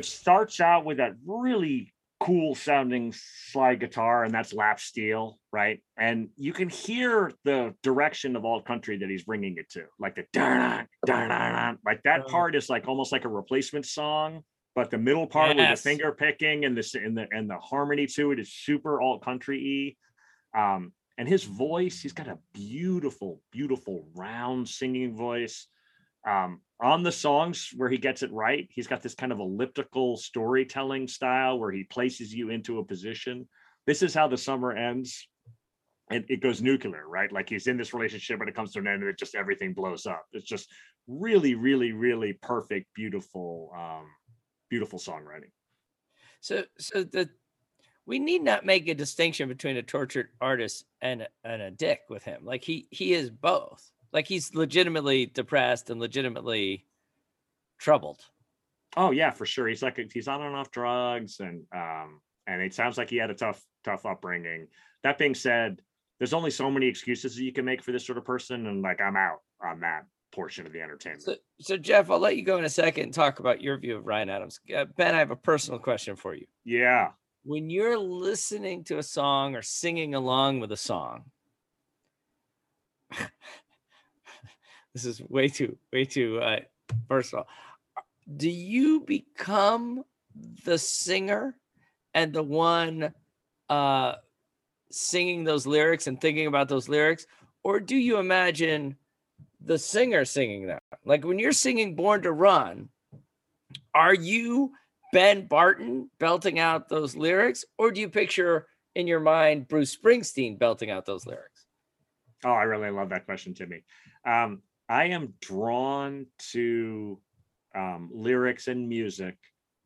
It starts out with that really cool sounding slide guitar, and that's lap steel, right? And you can hear the direction of alt country that he's bringing it to, like the da da like that part is like almost like a replacement song, but the middle part with the finger picking and the and the and the harmony to it is super alt country y. Um, and his voice, he's got a beautiful, beautiful round singing voice um, on the songs where he gets it right, he's got this kind of elliptical storytelling style where he places you into a position. This is how the summer ends. And it goes nuclear, right? Like he's in this relationship, but it comes to an end and it just everything blows up. It's just really, really, really perfect, beautiful, um, beautiful songwriting. So, so the we need not make a distinction between a tortured artist and and a dick with him. Like he he is both. Like he's legitimately depressed and legitimately troubled. Oh yeah, for sure. He's like he's on and off drugs, and um, and it sounds like he had a tough, tough upbringing. That being said, there's only so many excuses that you can make for this sort of person, and like I'm out on that portion of the entertainment. So, so Jeff, I'll let you go in a second and talk about your view of Ryan Adams. Uh, ben, I have a personal question for you. Yeah. When you're listening to a song or singing along with a song, this is way too, way too uh, personal. Do you become the singer and the one uh, singing those lyrics and thinking about those lyrics, or do you imagine the singer singing them? Like when you're singing "Born to Run," are you Ben Barton belting out those lyrics, or do you picture in your mind Bruce Springsteen belting out those lyrics? Oh, I really love that question, Timmy. Um, I am drawn to um, lyrics and music,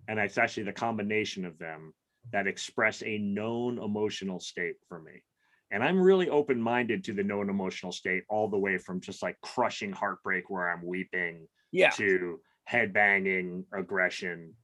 and it's actually the combination of them that express a known emotional state for me. And I'm really open minded to the known emotional state, all the way from just like crushing heartbreak where I'm weeping Yeah. to headbanging, aggression,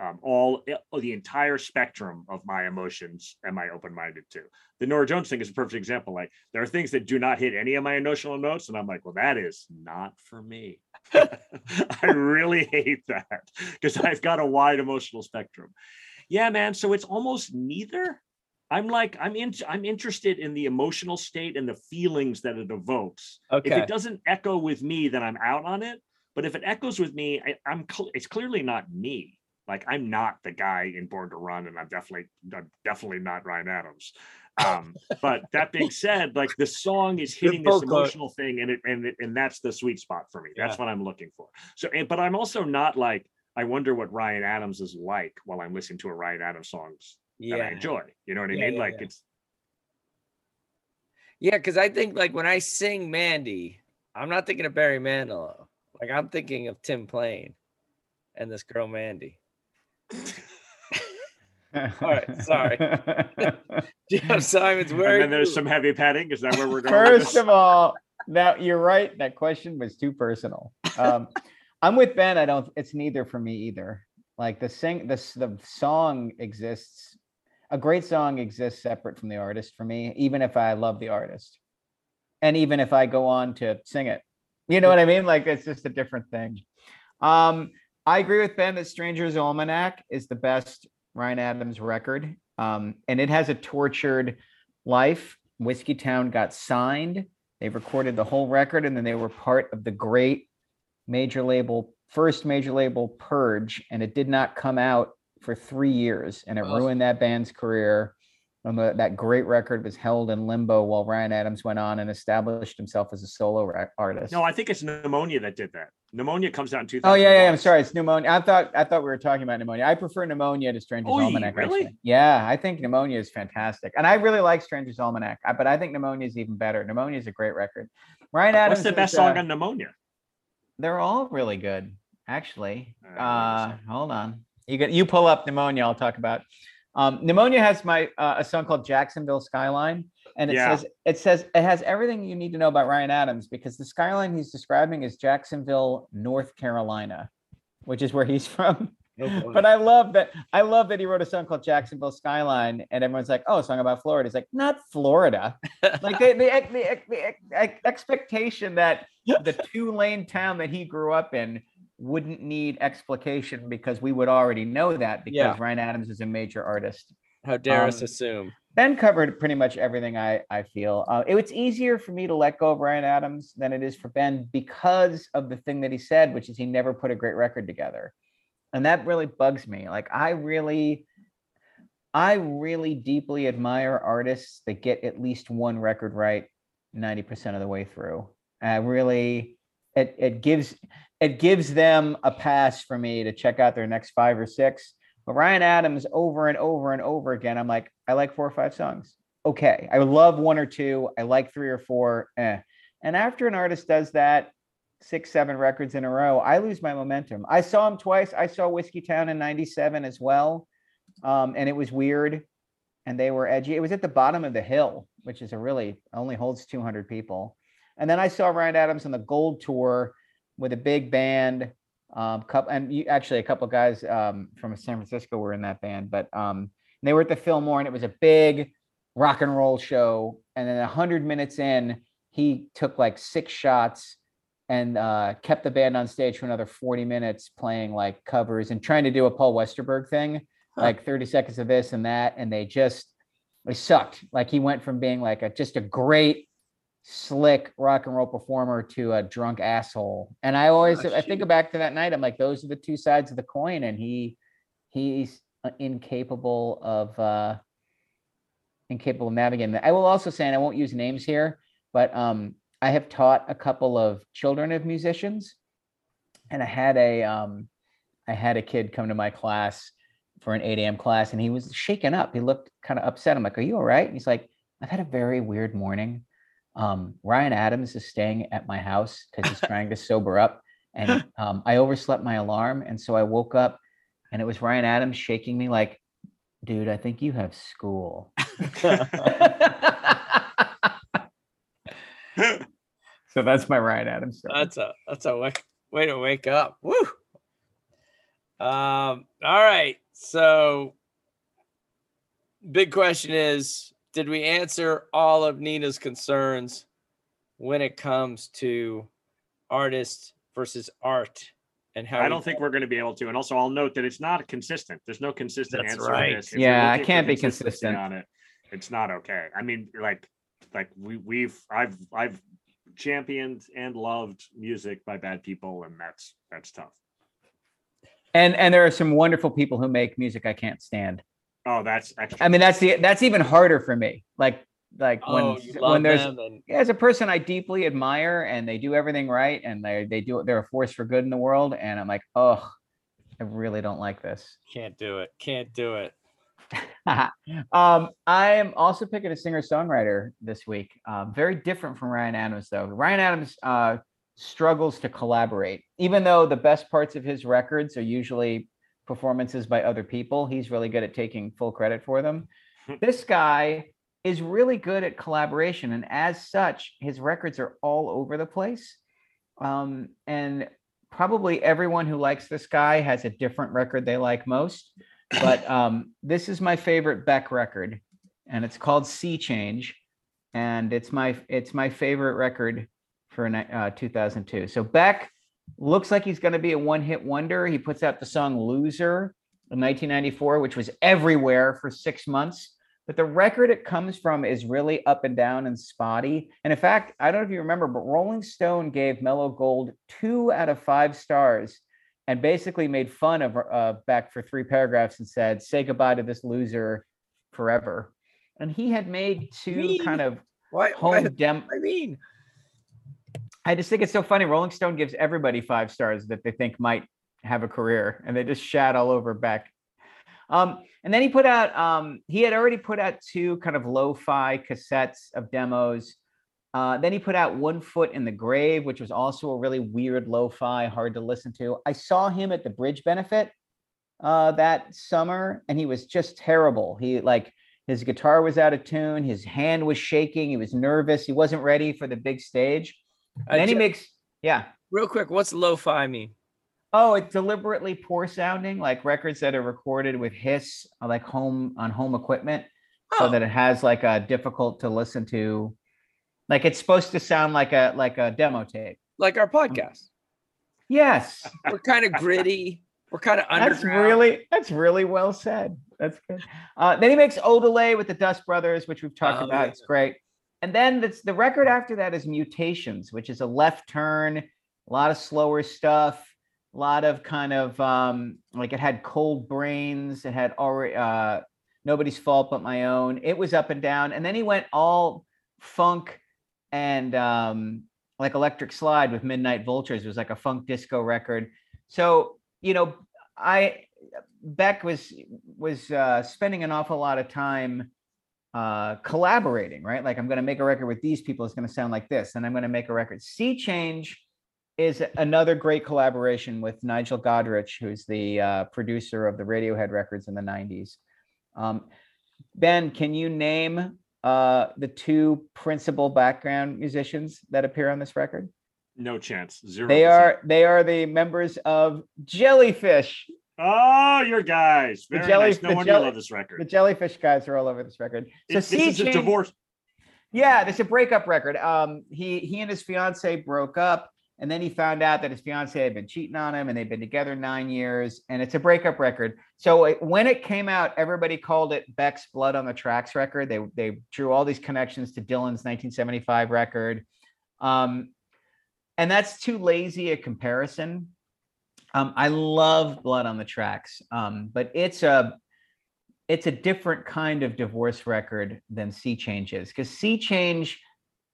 um, all uh, the entire spectrum of my emotions am I open minded to. The Norah Jones thing is a perfect example. Like there are things that do not hit any of my emotional notes, and I'm like, well, that is not for me. [LAUGHS] I really hate that because I've got a wide emotional spectrum. Yeah, man. So it's almost neither. I'm like, I'm in, I'm interested in the emotional state and the feelings that it evokes. Okay. If it doesn't echo with me, then I'm out on it. But if it echoes with me, I, I'm cl- it's clearly not me. Like I'm not the guy in Born to Run, and I'm definitely I'm definitely not Ryan Adams. Um, but that being said, like the song is [LAUGHS] hitting this emotional thing, and it and it, and that's the sweet spot for me. That's Yeah. what I'm looking for. So, and, but I'm also not like I wonder what Ryan Adams is like while I'm listening to a Ryan Adams songs that I enjoy. You know what I Yeah, mean? yeah, Like yeah. it's Yeah, because I think like when I sing Mandy, I'm not thinking of Barry Manilow. Like I'm thinking of Tim Plain and this girl Mandy. All right, sorry. [LAUGHS] Jeff Simons, where and then there's you? some heavy petting. Is that where we're going? First of all, now you're right. That question was too personal. Um, [LAUGHS] I'm with Ben. I don't. It's neither for me either. Like the sing, the the song exists. A great song exists separate from the artist for me, even if I love the artist, and even if I go on to sing it. You know what I mean? Like it's just a different thing. Um, I agree with Ben that Stranger's Almanac is the best Ryan Adams record. Um, and it has a tortured life. Whiskeytown got signed. They recorded the whole record, and then they were part of the great major label, first major label purge, and it did not come out for three years, and it ruined that band's career. And the- that great record was held in limbo while Ryan Adams went on and established himself as a solo artist. No, I think it's pneumonia that did that. Pneumonia comes out in 2000. Oh yeah, yeah. I'm sorry. It's pneumonia. I thought I thought we were talking about pneumonia. I prefer pneumonia to Stranger's Oy, Almanac. really? actually. Yeah, I think pneumonia is fantastic, and I really like Stranger's Almanac. But I think pneumonia is even better. Pneumonia is a great record. Ryan Adams. What's the best song uh, on pneumonia? They're all really good, actually. Uh, Uh, hold on. You get you pull up pneumonia. I'll talk about. Um, pneumonia has my uh, a song called Jacksonville Skyline, and it Yeah. says it says it has everything you need to know about Ryan Adams because the skyline he's describing is Jacksonville, North Carolina, which is where he's [LAUGHS] from. Boy. but I love that. I love that he wrote a song called Jacksonville Skyline, and everyone's like, "Oh, a song about Florida." He's like not Florida. [LAUGHS] like the the, the, the ex- ex- expectation that the [LAUGHS] two lane town that he grew up in wouldn't need explication because we would already know that because Yeah. Ryan Adams is a major artist. How dare us Um, assume? Ben covered pretty much everything I I feel. Uh, it, it's easier for me to let go of Ryan Adams than it is for Ben because of the thing that he said, which is he never put a great record together, and that really bugs me. Like I really, I really deeply admire artists that get at least one record right ninety percent of the way through. I really, it it gives it gives them a pass for me to check out their next five or six. But Ryan Adams over and over and over again, I'm like, I like four or five songs. Okay. I love one or two. I like three or four. Eh. And after an artist does that six, seven records in a row, I lose my momentum. I saw him twice. I saw Whiskeytown in 97 as well. Um, and it was weird and they were edgy. It was at the bottom of the hill, which is a really only holds 200 people. And then I saw Ryan Adams on the Gold Tour with a big band. Um, couple and you, actually a couple guys um, from San Francisco were in that band, but um, they were at the Fillmore, and it was a big rock and roll show. And then a hundred minutes in, he took like six shots and uh, kept the band on stage for another 40 minutes playing like covers and trying to do a Paul Westerberg thing, like 30 seconds of this and that. And they just they sucked. Like he went from being like a just a great slick rock and roll performer to a drunk asshole. And I always Ah, I think back to that night. I'm like, those are the two sides of the coin, and he he's uh, incapable of uh incapable of navigating that. I will also say, and I won't use names here, but um I have taught a couple of children of musicians, and I had a um I had a kid come to my class for an 8 a.m. class, and he was shaken up. He looked kind of upset. I'm like, "Are you all right?" And he's like, "I've had a very weird morning." Um, Ryan Adams is staying at my house because he's trying to [LAUGHS] sober up. And um, I overslept my alarm. And so I woke up and it was Ryan Adams shaking me like, dude, I think you have school. [LAUGHS] so that's my Ryan Adams story. That's a that's a way, way to wake up. Woo. Um. All right. So, big question is: Did we answer all of Nina's concerns when it comes to artist versus art and how? I don't think we're going to be able to. And also, I'll note that it's not consistent. There's no consistent That's answer. right. To this. If Yeah, I can't be consistent. on it. It's not okay. I mean, like, like we we've I've I've championed and loved music by bad people, and that's that's tough. And and there are some wonderful people who make music I can't stand. Oh, that's extra. I mean, that's the that's even harder for me. Like like Oh, when when there's and yeah, as a person I deeply admire and they do everything right and they they do they're a force for good in the world and I'm like, oh, I really don't like this. can't do it. Can't do it. [LAUGHS] um, I am also picking a singer songwriter this week. Uh, very different from Ryan Adams, though. Ryan Adams uh, struggles to collaborate, even though the best parts of his records are usually performances by other people. He's really good at taking full credit for them. [LAUGHS] this guy is really good at collaboration, and as such, his records are all over the place. Um, and probably everyone who likes this guy has a different record they like most [LAUGHS] but um, this is my favorite Beck record, and it's called Sea Change, and it's my it's my favorite record for uh, 2002. So Beck looks like he's going to be a one-hit wonder. He puts out the song "Loser" in 1994, which was everywhere for six months. But the record it comes from is really up and down and spotty. And in fact, I don't know if you remember, but Rolling Stone gave Mellow Gold two out of five stars and basically made fun of uh, Beck for three paragraphs and said, "Say goodbye to this loser forever." And he had made two mean? kind of Why? home why dem. I mean, I just think it's so funny. Rolling Stone gives everybody five stars that they think might have a career, and they just shat all over Beck. Um, and then he put out. Um, he had already put out two kind of lo-fi cassettes of demos. Uh, then he put out One Foot in the Grave, which was also a really weird lo-fi, hard to listen to. I saw him at the Bridge Benefit uh, that summer, and he was just terrible. He like his guitar was out of tune, his hand was shaking, he was nervous, he wasn't ready for the big stage. Uh, then he makes yeah. real quick, what's lo-fi mean? Oh, it's deliberately poor sounding, like records that are recorded with hiss, uh, like home on home equipment, so Oh. that it has like a difficult to listen to. Like it's supposed to sound like a like a demo tape. Like our podcast. Yes, [LAUGHS] We're kind of gritty. We're kind of that's really that's really well said. That's good. Uh, then he makes Odelay with the Dust Brothers, which we've talked Oh, about. yeah. It's great. And then the record after that is Mutations, which is a left turn, a lot of slower stuff, a lot of kind of um, like it had cold brains, it had already uh, nobody's fault but my own. It was up and down, and then he went all funk and um, like Electric Slide with Midnight Vultures it was like a funk disco record. So you know, I Beck was was uh, spending an awful lot of time uh, collaborating, right? Like I'm going to make a record with these people. It's going to sound like this, and I'm going to make a record. Sea Change is another great collaboration with Nigel Godrich, who's the uh, producer of the Radiohead records in the '90s. Um, ben, can you name uh, the two principal background musicians that appear on this record? No chance. Zero. They are they are the members of Jellyfish. Oh, your guys. The jelly- nice. No wonder jelly- you love this record. The Jellyfish guys are all over this record. So It- this is a divorce. Yeah, this is a breakup record. Um, he he and his fiance broke up, and then he found out that his fiance had been cheating on him, and they've been together nine years, and it's a breakup record. So it, when it came out, everybody called it Beck's Blood on the Tracks record. They they drew all these connections to Dylan's 1975 record, um, and that's too lazy a comparison. Um, I love Blood on the Tracks, um, but it's a it's a different kind of divorce record than Sea Change is because Sea Change,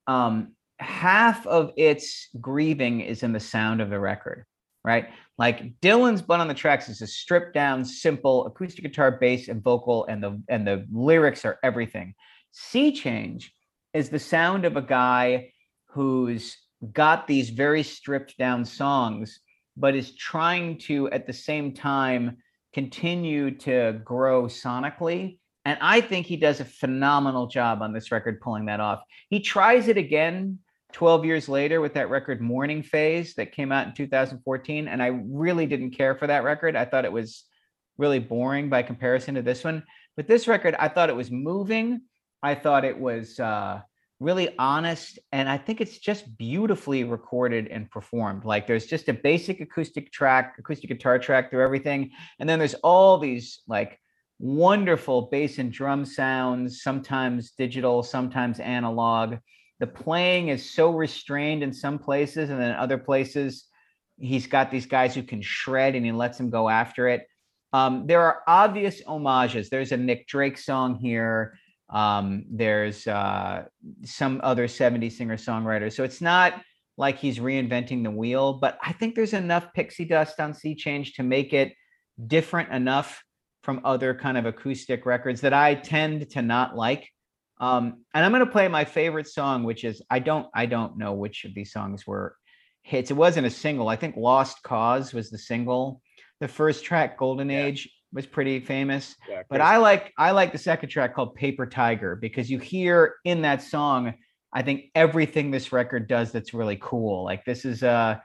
um, half of its grieving is in the sound of the record, right? Like Dylan's Blood on the Tracks is a stripped down, simple acoustic guitar, bass, and vocal, and the and the lyrics are everything. Sea Change is the sound of a guy who's got these very stripped down songs, but is trying to at the same time continue to grow sonically. And I think he does a phenomenal job on this record pulling that off. He tries it again 12 years later with that record Morning Phase that came out in 2014. And I really didn't care for that record. I thought it was really boring by comparison to this one. But this record, I thought it was moving. I thought it was uh, really honest. And I think it's just beautifully recorded and performed. Like there's just a basic acoustic track, acoustic guitar track through everything. And then there's all these like wonderful bass and drum sounds, sometimes digital, sometimes analog. The playing is so restrained in some places, and then other places, he's got these guys who can shred and he lets them go after it. Um, there are obvious homages. There's a Nick Drake song here. Um, there's uh, some other 70s singer songwriters. So it's not like he's reinventing the wheel, but I think there's enough pixie dust on Sea Change to make it different enough from other kind of acoustic records that I tend to not like. Um, and I'm going to play my favorite song, which is I don't I don't know which of these songs were hits. It wasn't a single. I think "Lost Cause" was the single. The first track, "Golden Age," was pretty famous. Yeah, but I like I like the second track called "Paper Tiger" because you hear in that song, I think everything this record does that's really cool. Like this is uh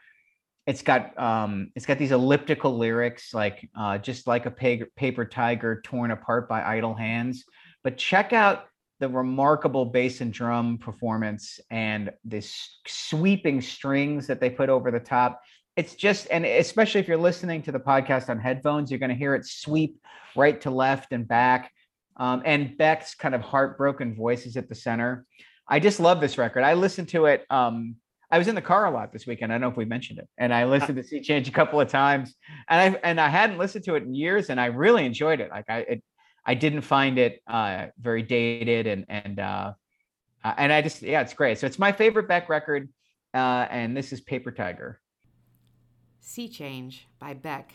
it's got um it's got these elliptical lyrics like uh just like a pa- paper tiger torn apart by idle hands but check out the remarkable bass and drum performance and this sweeping strings that they put over the top it's just and especially if you're listening to the podcast on headphones you're going to hear it sweep right to left and back um, and beck's kind of heartbroken voice is at the center i just love this record i listened to it um I was in the car a lot this weekend. I don't know if we mentioned it, and I listened to Sea Change a couple of times, and I and I hadn't listened to it in years, and I really enjoyed it. Like I, it, I didn't find it uh, very dated, and and uh, uh, and I just yeah, it's great. So it's my favorite Beck record, uh, and this is Paper Tiger. Sea Change by Beck.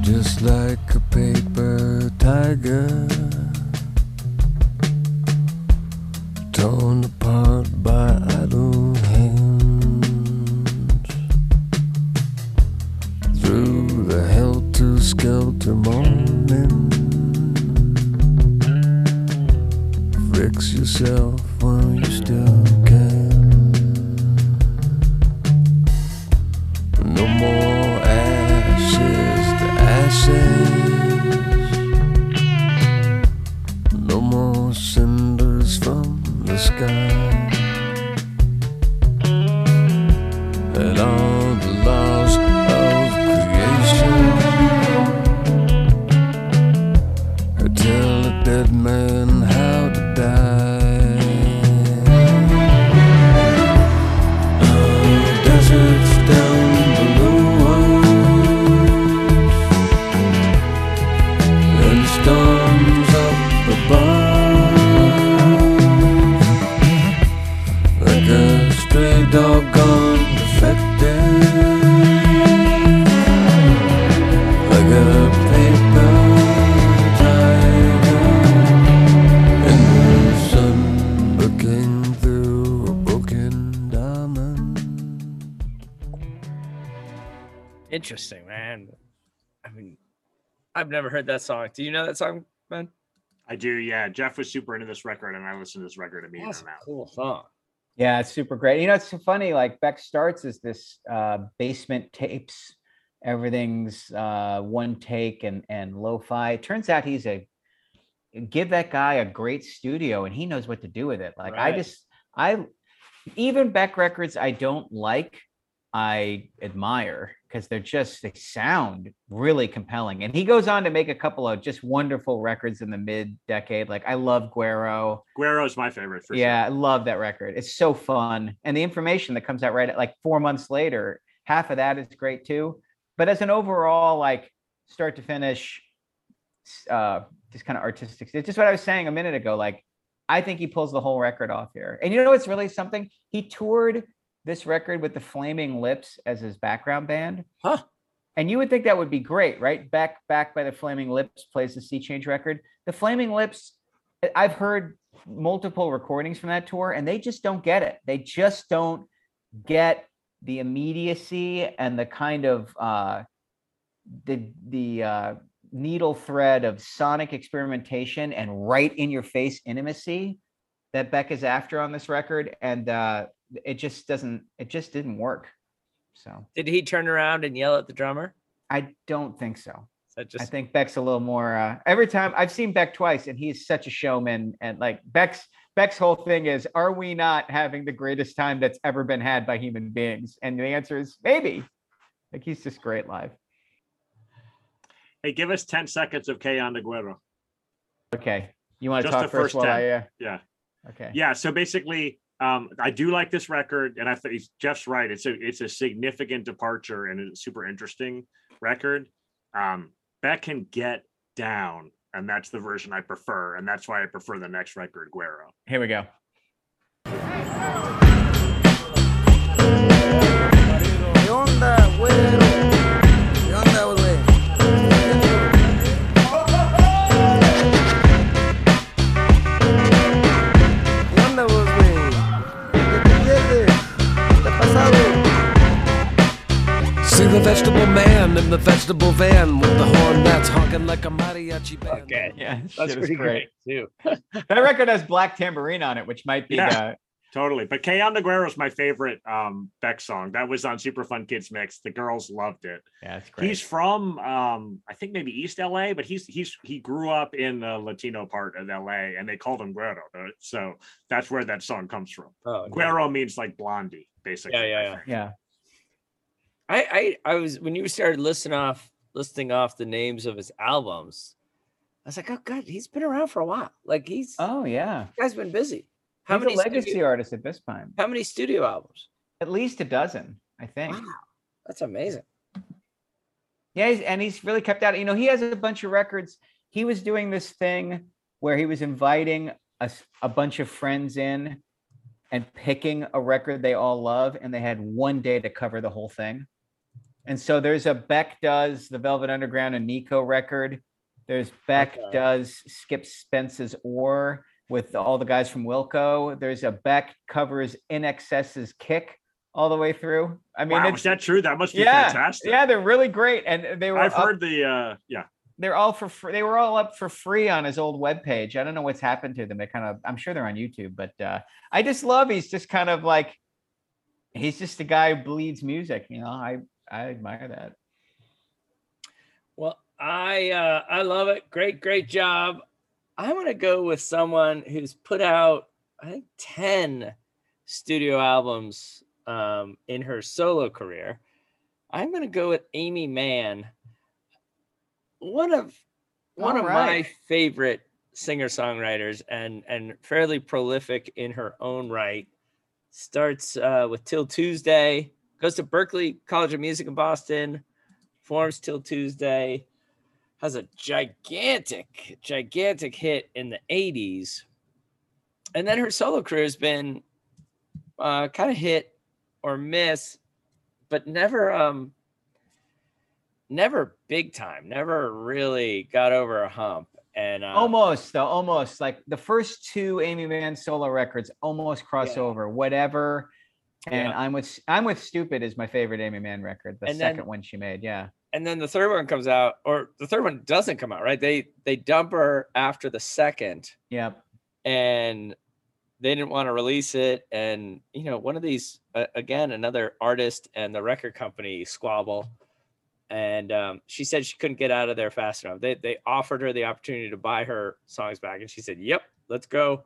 Just like a paper tiger, torn apart by idle hands. Through the helter skelter morning, fix yourself while you still more ashes to ashes. No more cinders from the sky. And I've never heard that song. Do you know that song, Ben? I do, yeah. Jeff was super into this record, and I listened to this record That's a cool song. Yeah, it's super great. You know, it's so funny. Like Beck starts as this uh, basement tapes. Everything's uh, one take and and lo-fi. It turns out he's a give that guy a great studio and he knows what to do with it. Like I just I even Beck records I don't like, I admire because they're just they sound really compelling. And he goes on to make a couple of just wonderful records in the mid decade. Like I love Guero. Guero's my favorite for yeah, I love that record. It's so fun. And the information that comes out right at like four months later, half of that is great too. But as an overall, like start to finish, uh, just kind of artistic, it's just what I was saying a minute ago. Like, I think he pulls the whole record off here. And you know what's really something? He toured this record with the Flaming Lips as his background band. Huh. And you would think that would be great, right? Back back by the Flaming Lips plays the Sea Change record. The Flaming Lips, I've heard multiple recordings from that tour, and they just don't get it. They just don't get the immediacy and the kind of uh, the the uh, needle thread of sonic experimentation and right in your face intimacy that Beck is after on this record, and uh, it just doesn't. It just didn't work. So Did he turn around and yell at the drummer? I don't think so. Is just I think Beck's a little more. Uh, every time I've seen Beck twice, and he's such a showman. And like Beck's Beck's whole thing is, are we not having the greatest time that's ever been had by human beings? And the answer is maybe. Like he's just great live. Hey, give us 10 seconds of Que Onda Guero. Okay, you want to Just talk the first first while 10. I? Uh, Yeah. okay. Yeah. So basically, um, I do like this record, and I think Jeff's right. It's a it's a significant departure and a super interesting record. Um, Beck can get down, and that's the version I prefer, and that's why I prefer the next record, Guero. Here we go. ¿Qué man in the vegetable van with the horn that's honking like a mariachi band. Okay. Yeah, That's pretty great. great too. [LAUGHS] That record has Black Tambourine on it, which might be Yeah. the Totally. But Que Onda Guero is my favorite um Beck song. That was on Super Fun Kids Mix. The girls loved it. yeah, it's great. He's from um I think maybe East LA, but he's he's he grew up in the Latino part of LA and they called him Guero. uh, So that's where that song comes from. Oh, yeah. Guero means like blondie, basically. Yeah, yeah, yeah. yeah. I, I I was when you started listing off listing off the names of his albums, I was like, oh god, he's been around for a while. Like he's Oh yeah. guy's been busy. How He's many a legacy studio, artist at this time. how many studio albums? At least a dozen, I think. Wow, that's amazing. Yeah, he's, and he's really kept out. You know, he has a bunch of records. He was doing this thing where he was inviting a, a bunch of friends in and picking a record they all love, and they had one day to cover the whole thing. And so there's a Beck does the Velvet Underground and Nico record. There's Beck Okay. does Skip Spence's Oar with all the guys from Wilco. There's a Beck covers INXS's Kick all the way through. I mean, wow, is that true? That must be yeah, fantastic. yeah, they're really great, and they were. I've up- heard the uh yeah. they're all for free. They were all up for free on his old webpage. I don't know what's happened to them. They kind of, I'm sure they're on YouTube, but uh, I just love. He's just kind of like, he's just a guy who bleeds music. You know, I I admire that. Well, I uh, I love it. Great, great job. I want to go with someone who's put out I think ten studio albums um, in her solo career. I'm going to go with Aimee Mann. One of one All of my favorite singer songwriters and and fairly prolific in her own right. Starts uh, with 'Til Tuesday, goes to Berklee College of Music in Boston, forms 'Til Tuesday, has a gigantic, gigantic hit in the 80s. And then her solo career has been uh, kind of hit or miss, but never um never big time, never really got over a hump. And uh, almost though, almost like the first two Aimee Mann solo records almost cross Yeah. over. Whatever. And Yeah. I'm with I'm with Stupid is my favorite Aimee Mann record. The And then- second one she made. Yeah. and then the third one comes out, or the third one doesn't come out, right? They they dump her after the second. Yep. and they didn't want to release it and you know one of these uh, again another artist and the record company squabble and um, she said she couldn't get out of there fast enough they, they offered her the opportunity to buy her songs back and she said yep let's go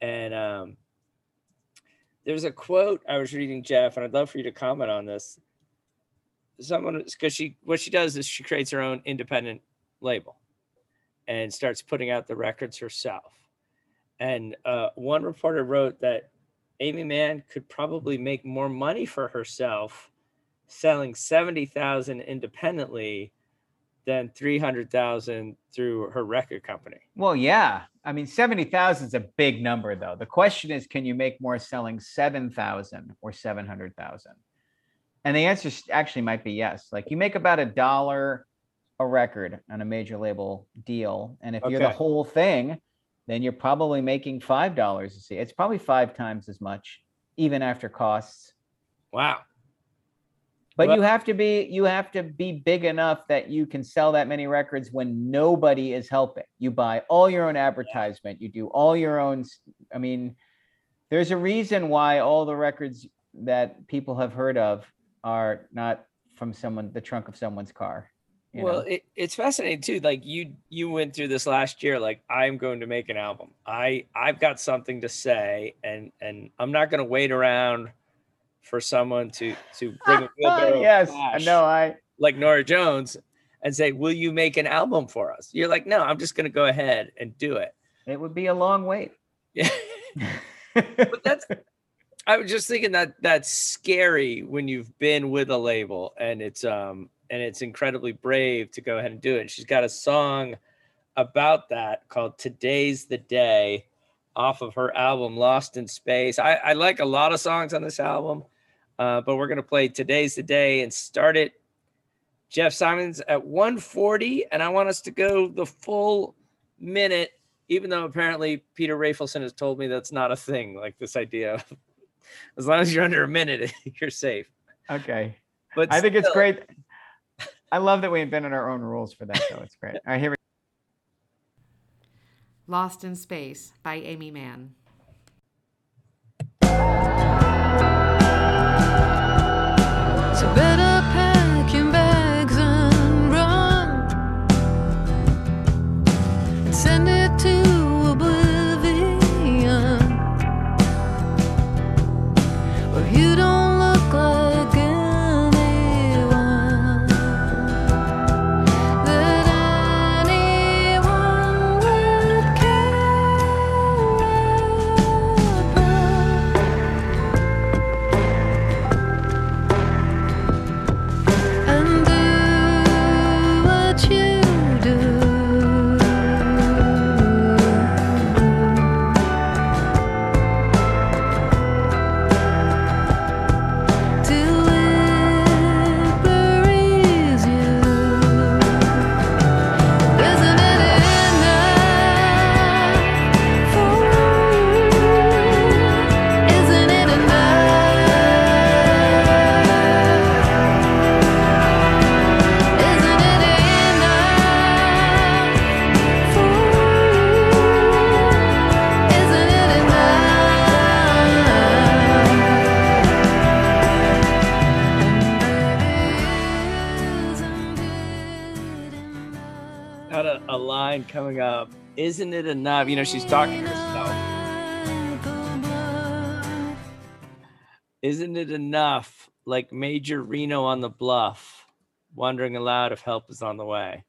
and um, there's a quote i was reading jeff and i'd love for you to comment on this. Someone because she what she does is she creates her own independent label and starts putting out the records herself. And uh, one reporter wrote that Aimee Mann could probably make more money for herself selling 70,000 independently than 300,000 through her record company. Well, yeah. I mean, 70,000 is a big number, though. The question is, can you make more selling 7,000 or 700,000? And the answer actually might be yes. Like you make about a dollar a record on a major label deal. And if you're the whole thing, then you're probably making $5 a see. It's probably five times as much, even after costs. Wow. But Well- you have to be you have to be big enough that you can sell that many records when nobody is helping. You buy all your own advertisement, you do all your own I mean there's a reason why all the records that people have heard of are not from someone the trunk of someone's car. you well, it, it's fascinating too. Like you, you went through this last year. Like I'm going to make an album. I, I've got something to say, and and I'm not going to wait around for someone to to [LAUGHS] bring a wheelbarrow yes, cash, no, I like Norah Jones, and say, "Will you make an album for us?" You're like, "No, I'm just going to go ahead and do it." it would be a long wait. Yeah. [LAUGHS] but that's I was just thinking that that's scary when you've been with a label and it's um and it's incredibly brave to go ahead and do it. She's got a song about that called Today's the Day off of her album Lost in Space. I, I like a lot of songs on this album, uh, but we're gonna play Today's the Day and start it. Jeff Simons at 140, and I want us to go the full minute, even though apparently Peter Rafelson has told me that's not a thing, like this idea of [LAUGHS] as long as you're under a minute, [LAUGHS] you're safe. Okay. But I think it's great. I love that we invented our own rules for that, though. It's great. All right, here we Lost in Space by Aimee Mann. Isn't it enough? You know, she's talking to herself. Isn't it enough? Like Major Reno on the bluff, wondering aloud if help is on the way.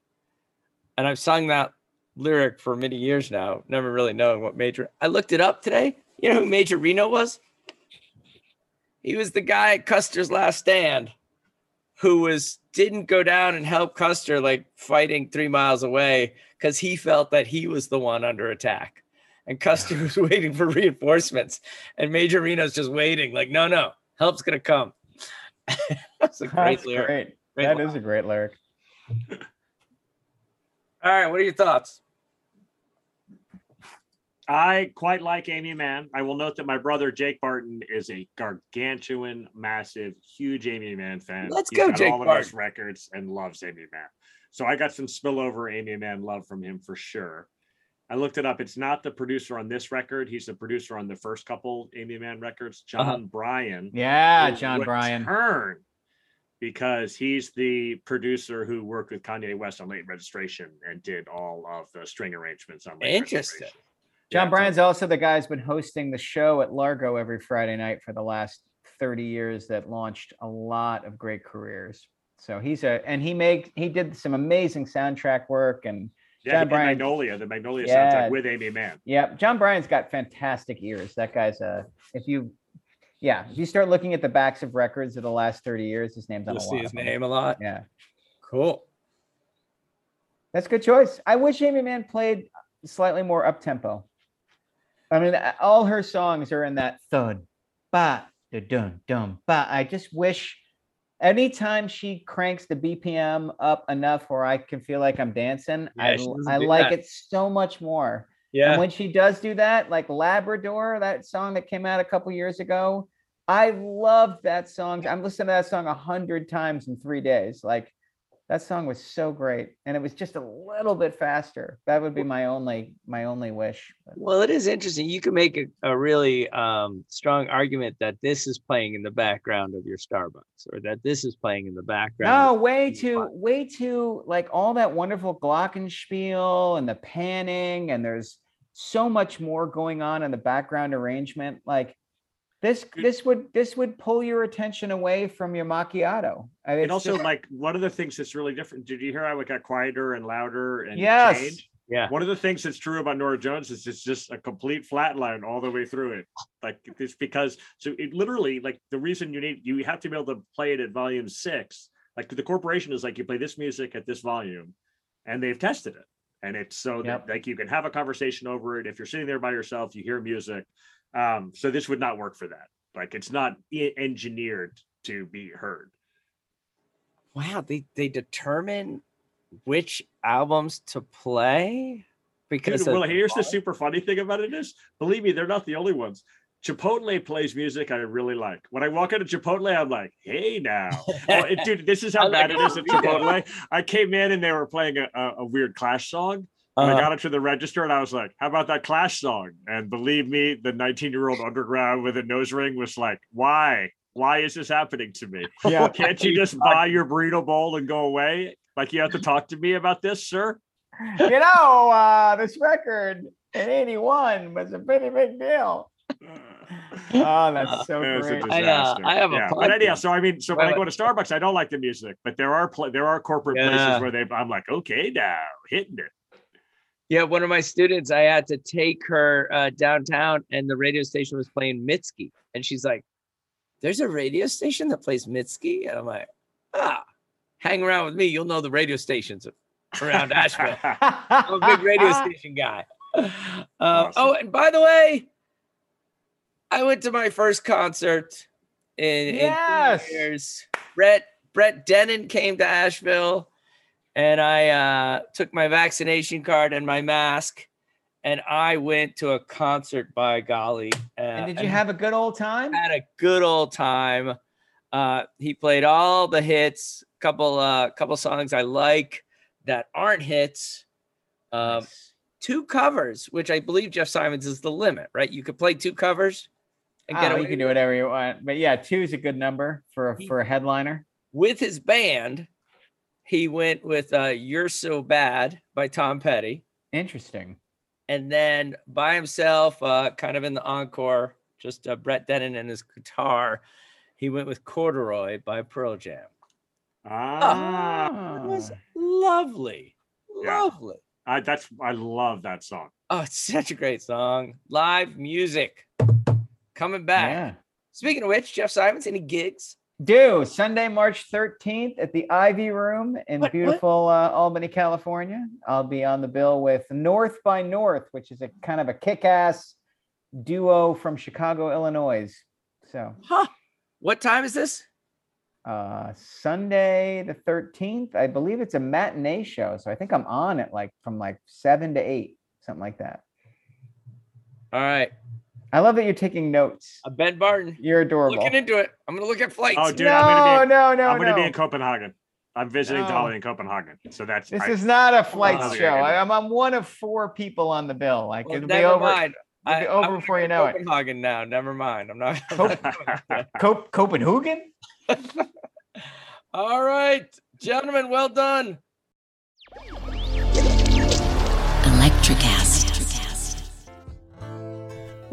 And I've sung that lyric for many years now, never really knowing what Major. I looked it up today. You know who Major Reno was? He was the guy at Custer's Last Stand who was didn't go down and help Custer like fighting three miles away because he felt that he was the one under attack. And Custer was [LAUGHS] waiting for reinforcements. And Major Reno's just waiting, like, no, no, help's gonna come. [LAUGHS] That's a great That's lyric. great. Great That line. is a great lyric. All right, what are your thoughts? I quite like Aimee Mann. I will note that my brother Jake Barton is a gargantuan, massive, huge Aimee Mann fan. Let's He's go, got Jake all of his Barton. records and loves Aimee Mann. So I got some spillover Aimee Mann love from him for sure. I looked it up. It's not the producer on this record. He's the producer on the first couple Aimee Mann records. Jon Uh-huh. Brion. Yeah, Jon Brion. return Because he's the producer who worked with Kanye West on Late Registration and did all of the string arrangements on Late Interesting. Registration. Jon Brion's also the guy who's been hosting the show at Largo every Friday night for the last 30 years that launched a lot of great careers. So he's a and he made he did some amazing soundtrack work and Yeah, Jon Brion Magnolia, the Magnolia Yeah. soundtrack with Aimee Mann. Yeah, Jon Brion's got fantastic ears. That guy's a if you yeah, if you start looking at the backs of records of the last 30 years, his name's on You'll a see lot. his name a lot. Yeah. Cool. That's a good choice. I wish Aimee Mann played slightly more up tempo. I mean, all her songs are in that thud, ba, da, dun, dum, ba. I just wish anytime she cranks the BPM up enough where I can feel like I'm dancing, Yeah, I, I like that. it so much more. Yeah. And when she does do that, like Labrador, that song that came out a couple years ago, I loved that song. I'm listening to that song a hundred times in three days. Like that song was so great, and it was just a little bit faster. That would be my only my only wish. Well, it is interesting. You can make a, a really um, strong argument that this is playing in the background of your Starbucks, or that this is playing in the background. No, way too, way too like all that wonderful glockenspiel and the panning, and there's so much more going on in the background arrangement. Like this, this would this would pull your attention away from your macchiato. I mean, And also, just- like one of the things that's really different. Did you hear how it got quieter and louder and Yes. changed? Yeah. One of the things that's true about Norah Jones is it's just a complete flatline all the way through it. Like it's because so it literally like the reason you need you have to be able to play it at volume six. Like the corporation is like you play this music at this volume, and they've tested it, and it's so Yep. that like you can have a conversation over it. If you're sitting there by yourself, you hear music. Um, so this would not work for that. Like it's not engineered to be heard. Wow, they they determine which albums to play because Dude, well, here's the super funny thing about it is, believe me, they're not the only ones. Chipotle plays music I really like. When I walk into Chipotle, I'm like, hey now. oh, it- dude, this is [LAUGHS] how bad like it is at Chipotle. I came in and they were playing a, a, a weird Clash song. And I Uh-huh. got up to the register and I was like, how about that Clash song? And believe me, the 19 year old underground with a nose ring was like, why? Why is this happening to me? [LAUGHS] Yeah. Can't you just buy your burrito bowl and go away? Like you have to talk to me about this, sir? you know, uh, this record in '81 was a pretty big deal. [LAUGHS] Oh, that's so It was a great. I, uh. I have a yeah. But anyhow, so I mean, so Wait, when I go to Starbucks, I don't like the music, but there are pla there are corporate Yeah. places where they I'm like, okay, now hitting it. Yeah, one of my students, I had to take her uh, downtown, and the radio station was playing Mitski, and she's like, "There's a radio station that plays Mitski," and I'm like, "Ah, hang around with me, you'll know the radio stations around Asheville. I'm a big radio [LAUGHS] station guy." [LAUGHS] Uh, Oh, and by the way, I went to my first concert in, Yes. in years. Brett Brett Dennen came to Asheville, and I uh, took my vaccination card and my mask, and I went to a concert. By golly! Uh, And did you have a good old time? had a good old time. Uh, he played all the hits, couple uh, couple songs I like that aren't hits. Um, two covers, which I believe Jeff Simons is the limit, right? You could play two covers and get Oh, you can do whatever you want, but yeah, two is a good number for for a headliner. with his band. He went with uh, "You're So Bad" by Tom Petty, Interesting. and then by himself, uh, kind of in the encore, just uh, Brett Dennen and his guitar. He went with "Corduroy" by Pearl Jam. Ah, It was lovely, Yeah. lovely. I, that's I love that song. Oh, it's such a great song. Live music coming back. Yeah. Speaking of which, Jeff Simons, any gigs? Do Sunday, March 13th at the Ivy Room in What- what? beautiful uh, Albany, California. I'll be on the bill with North by North, which is a kind of a kick ass duo from Chicago, Illinois. So, Huh? What time is this? uh, Sunday the 13th, I believe it's a matinee show. So I think I'm on it like from like seven to eight, something like that. All right. I love that you're taking notes. Uh, ben Barton. You're adorable. Looking into it. I'm gonna look at flights. Oh, dude, no, I'm gonna be no, no, I'm gonna no. be in Copenhagen. I'm visiting No. Dolly in Copenhagen. So that's This I- is not a flight Oh, show. yeah, yeah. I, I'm, I'm one of four people on the bill. Like Well, it'll be never over. mind. it'll be I- over I'm before you in know it. Copenhagen now. Never mind. I'm not. I'm Cop- not going there. Cop- Copenhagen? [LAUGHS] All right, gentlemen, well done. Electricast.